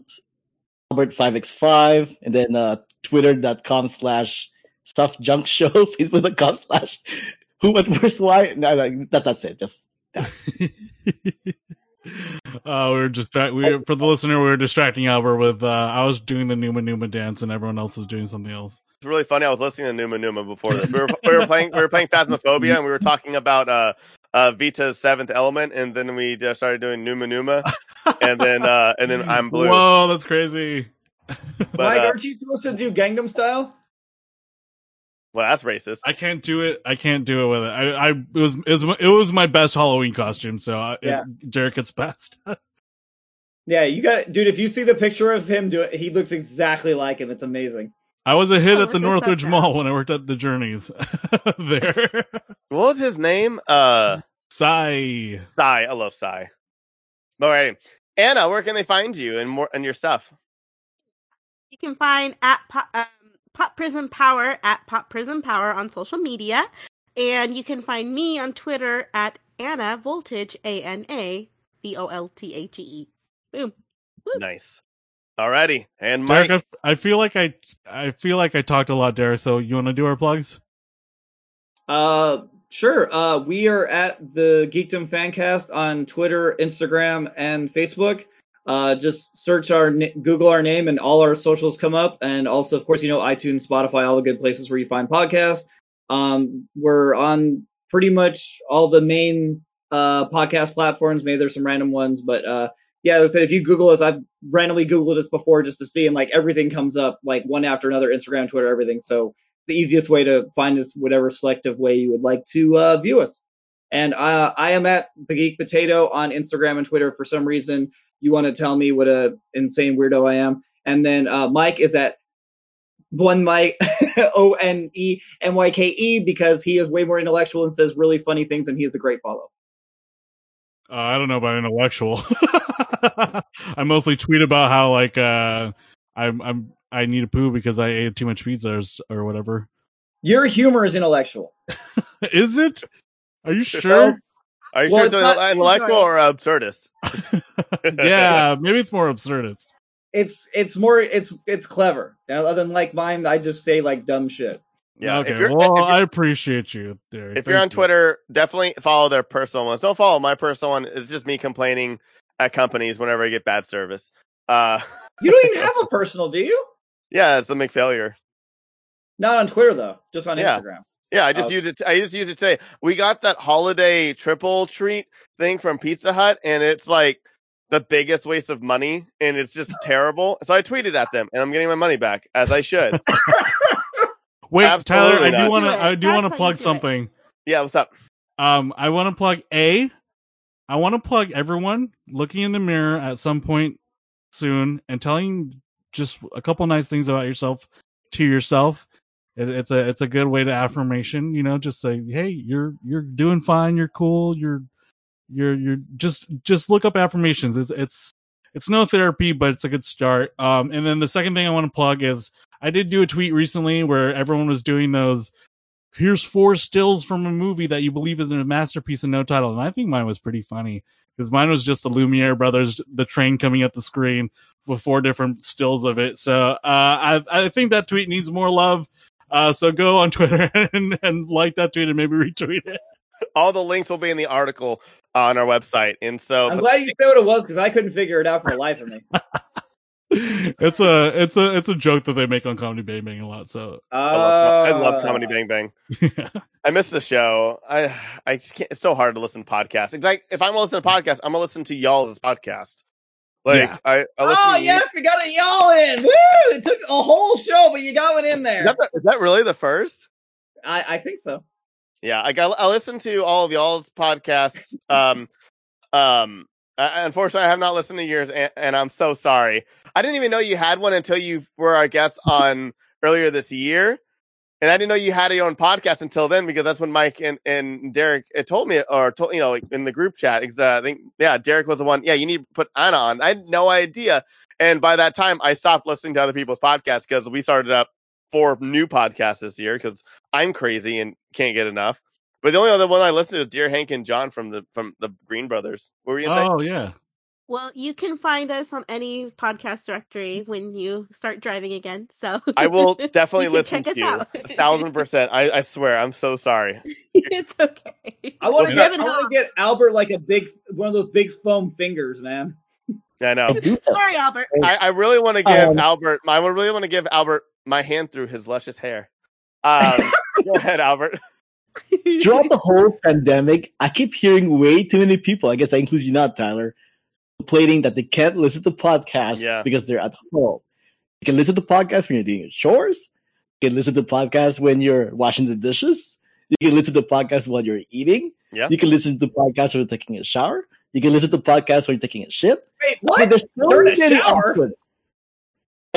Albert5x5, and then uh, twitter.com slash stuff junk show, *laughs* facebook.com slash who what worst why. No, no, that, that's it. Just *laughs* uh, we were just we were, for the listener. We were distracting Albert with. Uh, I was doing the Numa Numa dance, and everyone else was doing something else. It's really funny. I was listening to Numa Numa before this. We were we were playing we were playing Phasmophobia, and we were talking about uh uh Vita's Seventh Element, and then we just started doing Numa Numa, and then uh and then I'm blue. Whoa, that's crazy. But Mike, uh, aren't you supposed to do Gangnam Style? Well, that's racist. I can't do it. I can't do it with it. I, I it was it was it was my best Halloween costume. So uh, Yeah. it, Derek gets best. *laughs* Yeah, you got, dude. If you see the picture of him do it, he looks exactly like him. It's amazing. I was a hit Oh, at the Northridge that. Mall when I worked at the Journeys. *laughs* there, What was his name? Uh, Psy. Psy. I love Psy. Alrighty, Anna, where can they find you and more and your stuff? You can find at Pop, um, Pop Prism Power at Pop Prism Power on social media, and you can find me on Twitter at Anna Voltage A N A V O L T H E E. Boom. Nice. Alrighty, and Mike. Derek, I, I feel like I I feel like I talked a lot, Derek. So you want to do our plugs? Uh, sure. Uh, we are at the Geekdom Fancast on Twitter, Instagram, and Facebook. Uh, just search our Google our name, and all our socials come up. And also, of course, you know iTunes, Spotify, all the good places where you find podcasts. Um, we're on pretty much all the main uh podcast platforms. Maybe there's some random ones, but uh, yeah, said, if you Google us, I've randomly Googled us before just to see, and like everything comes up like one after another, Instagram, Twitter, everything. So the easiest way to find us, whatever selective way you would like to uh, view us. And uh, I am at the Geek Potato on Instagram and Twitter. For some reason, you want to tell me what a insane weirdo I am. And then uh, Mike is at one Mike *laughs* O N E M Y K E because he is way more intellectual and says really funny things, and he is a great follow. Uh, I don't know about intellectual. *laughs* I mostly tweet about how like uh I'm I'm I need a poo because I ate too much pizza or, or whatever. Your humor is intellectual. *laughs* Is it? Are you sure? Are you Well, sure it's it's not- an intellectual or absurdist? *laughs* *laughs* yeah, maybe it's more absurdist. It's it's more it's it's clever. Now, other than like mine, I just say like dumb shit. Yeah. okay. If well, if I appreciate you, Derek. if you're on you. Twitter, definitely follow their personal ones. Don't follow my personal one. It's just me complaining at companies whenever I get bad service. Uh, *laughs* You don't even have a personal, do you? yeah, it's the McFailure. Not on Twitter though, just on Yeah. Instagram. Yeah, I just Oh. used it. I just used it today. We got that holiday triple treat thing from Pizza Hut, and it's like the biggest waste of money, and it's just *laughs* terrible. So I tweeted at them, and I'm getting my money back as I should. *laughs* Wait, Tyler, I Absolutely do want to I do want to plug do it. something. yeah, what's up? Um, I want to plug a. I want to plug everyone looking in the mirror at some point soon and telling just a couple nice things about yourself to yourself. It, it's a it's a good way to affirmation. You know, just say, hey, you're you're doing fine. You're cool. You're you're you're just just look up affirmations. It's it's it's no therapy, but it's a good start. Um, and then the second thing I want to plug is I did do a tweet recently where everyone was doing those here's four stills from a movie that you believe is a masterpiece and no title. And I think mine was pretty funny because mine was just the Lumiere brothers, the train coming at the screen with four different stills of it. So uh, I, I think that tweet needs more love. Uh, so go on Twitter *laughs* and, and like that tweet and maybe retweet it. All the links will be in the article on our website, and so I'm glad you said what it was because I couldn't figure it out for the life of me. *laughs* it's a it's a it's a joke that they make on Comedy Bang Bang a lot. So Uh, I love, I love Comedy Bang Bang. yeah. *laughs* I miss the show. I I just can't, it's so hard to listen to podcasts. It's like if I'm gonna listen to podcasts, I'm gonna listen to y'all's podcast. Like Yeah. I, I listen. Oh to you- yes, we got a y'all in. Woo! It took a whole show, but you got one in there. Is that, the, is that really the first? I, I think so. Yeah, I got. I listen to all of y'all's podcasts. *laughs* Um, um. I, unfortunately, I have not listened to yours, and, and I'm so sorry. I didn't even know you had one until you were our guest on earlier this year, and I didn't know you had your own podcast until then because that's when Mike and, and Derek had told me, or told you know, in the group chat. Because uh, I think yeah, Derek was the one. Yeah, you need to put Anna on. I had no idea, and by that time, I stopped listening to other people's podcasts because we started up four new podcasts this year because I'm crazy and can't get enough. But the only other one I listened to Dear Hank and John from the from the Green Brothers. What were you? Oh yeah. Well, you can find us on any podcast directory when you start driving again. So I will *laughs* definitely listen to you. out. A thousand percent. I, I swear. I'm so sorry. *laughs* it's okay. I want to get Give I it want up. to get Albert like a big one of those big foam fingers, man. I I know. *laughs* Sorry, Albert. I, I really want to give Um, Albert. I would really want to give Albert my hand through his luscious hair. Um, go ahead, Albert. Throughout the whole pandemic, I keep hearing way too many people, I guess that includes you not, Tyler, complaining that they can't listen to podcasts Yeah. because they're at home. You can listen to podcasts when you're doing your chores, You can listen to podcasts when you're washing the dishes. You can listen to podcasts while you're eating. Yeah. You can listen to podcasts when you're taking a shower. You can listen to podcasts when you're taking a shit. Wait, I mean, what? there's so During a many options.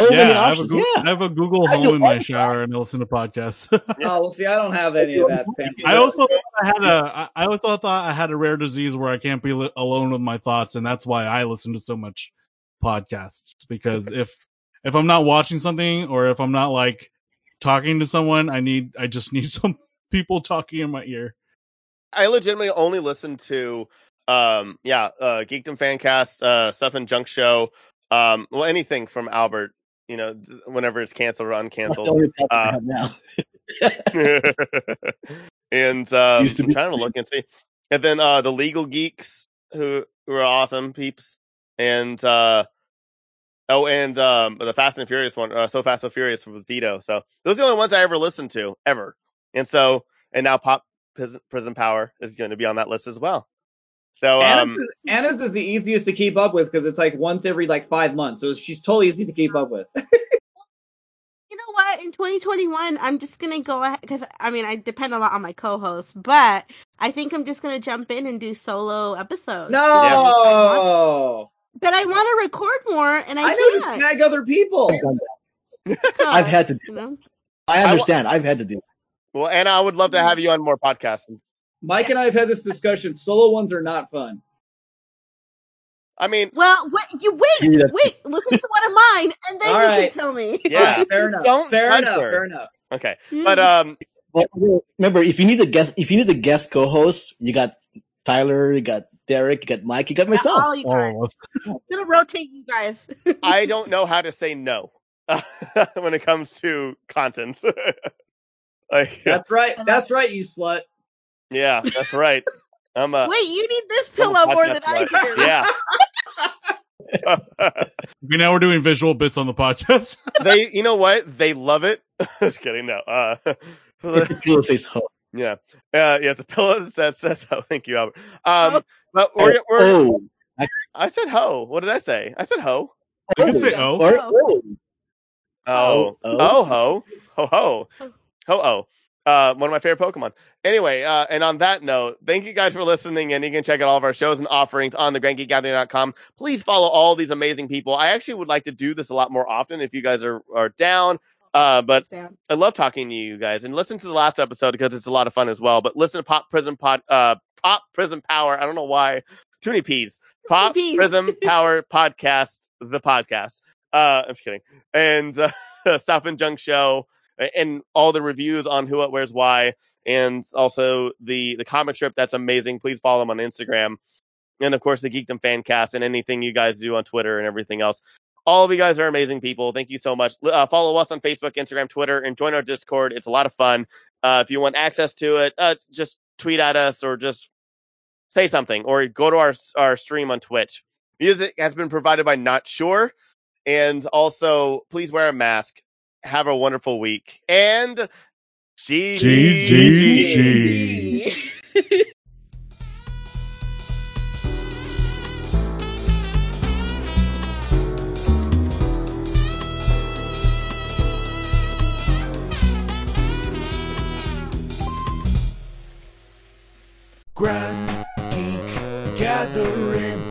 So many yeah, I have, a. Google, Yeah. I have a Google Home in my all shower and I listen to podcasts. *laughs* Oh, well, see, I don't have any of that fancy. I also thought I had a. I I also thought I had a rare disease where I can't be li- alone with my thoughts, and that's why I listen to so much podcasts. Because if if I'm not watching something or if I'm not like talking to someone, I need I just *laughs* need some people talking in my ear. I legitimately only listen to um yeah, uh Geekdom Fancast, uh Stuff and Junk Show, um well anything from Albert, you know, whenever it's canceled or uncanceled. only podcast I Uh, *laughs* and um Used to I'm trying to look and see. And then uh the legal geeks who who are awesome peeps. And uh Oh, and um, the Fast and Furious one, uh, so Fast so Furious with Vito. So those are the only ones I ever listened to ever. And so, and now Pop Prism, Prism Power is going to be on that list as well. So, Anna's, um, is, Anna's is the easiest to keep up with because it's like once every like five months, so she's totally easy to keep up with. *laughs* You know what? In 2021, I'm just gonna go ahead because I mean I depend a lot on my co-host, but I think I'm just gonna jump in and do solo episodes. No, but I want to record more, and I, I know to can't. snag other people. I've done that. because, I've had to do you know. I understand. I've had to do it. well, Anna, I would love to have you on more podcasts. Mike and I have had this discussion. Solo ones are not fun. I mean, Well, wait, you wait, Yeah. wait, listen to one of mine, and then All you right. can tell me. Yeah. Fine, *laughs* fair enough. Don't fair enough. her. Fair enough. okay, Mm. but um, But remember, if you need a guest, if you need a guest co-host, you got Tyler, you got Derek, you got Mike, you got myself. all you guys. Oh, I'm gonna rotate you guys. *laughs* I don't know how to say no *laughs* when it comes to contents. like, That's right. That's right, you slut. Yeah, that's right. I'm a Wait, you need this pillow more than I do. Yeah. *laughs* we now we're doing visual bits on the podcast. *laughs* they, you know what? They love it. *laughs* Just kidding. No. Uh, the pillow says ho. yeah. Uh, yeah. It's a pillow that says, says ho. Thank you, Albert. Um, Oh. but we're, we're, oh, I said ho. What did I say? I said ho. you can say oh. or oh. Oh, Oh. oh, ho, ho, ho, ho, oh. Uh, one of my favorite Pokemon. Anyway, uh, and on that note, thank you guys for listening, and you can check out all of our shows and offerings on the grandgeekgathering.com. Please follow all these amazing people. I actually would like to do this a lot more often if you guys are, are down. Uh, but. I love talking to you guys and listen to the last episode because it's a lot of fun as well. But listen to Pop Prism Pod, uh, Pop Prism Power. I don't know why. Too many P's. Pop P's. Prism *laughs* Power Podcast, the podcast. Uh, I'm just kidding. And uh, *laughs* Stuff and Junk Show and all the reviews on who, what, where's, why, and also the the comic strip. That's amazing. Please follow them on Instagram, and of course the Geekdom fan cast and anything you guys do on Twitter and everything else. All of you guys are amazing people. Thank you so much. Uh, follow us on Facebook, Instagram, Twitter, and join our Discord. It's a lot of fun. Uh, if you want access to it, uh, just tweet at us or just say something or go to our our stream on Twitch. Music has been provided by Not Sure, and also please wear a mask. Have a wonderful week and G GGG. Grand Geek Gathering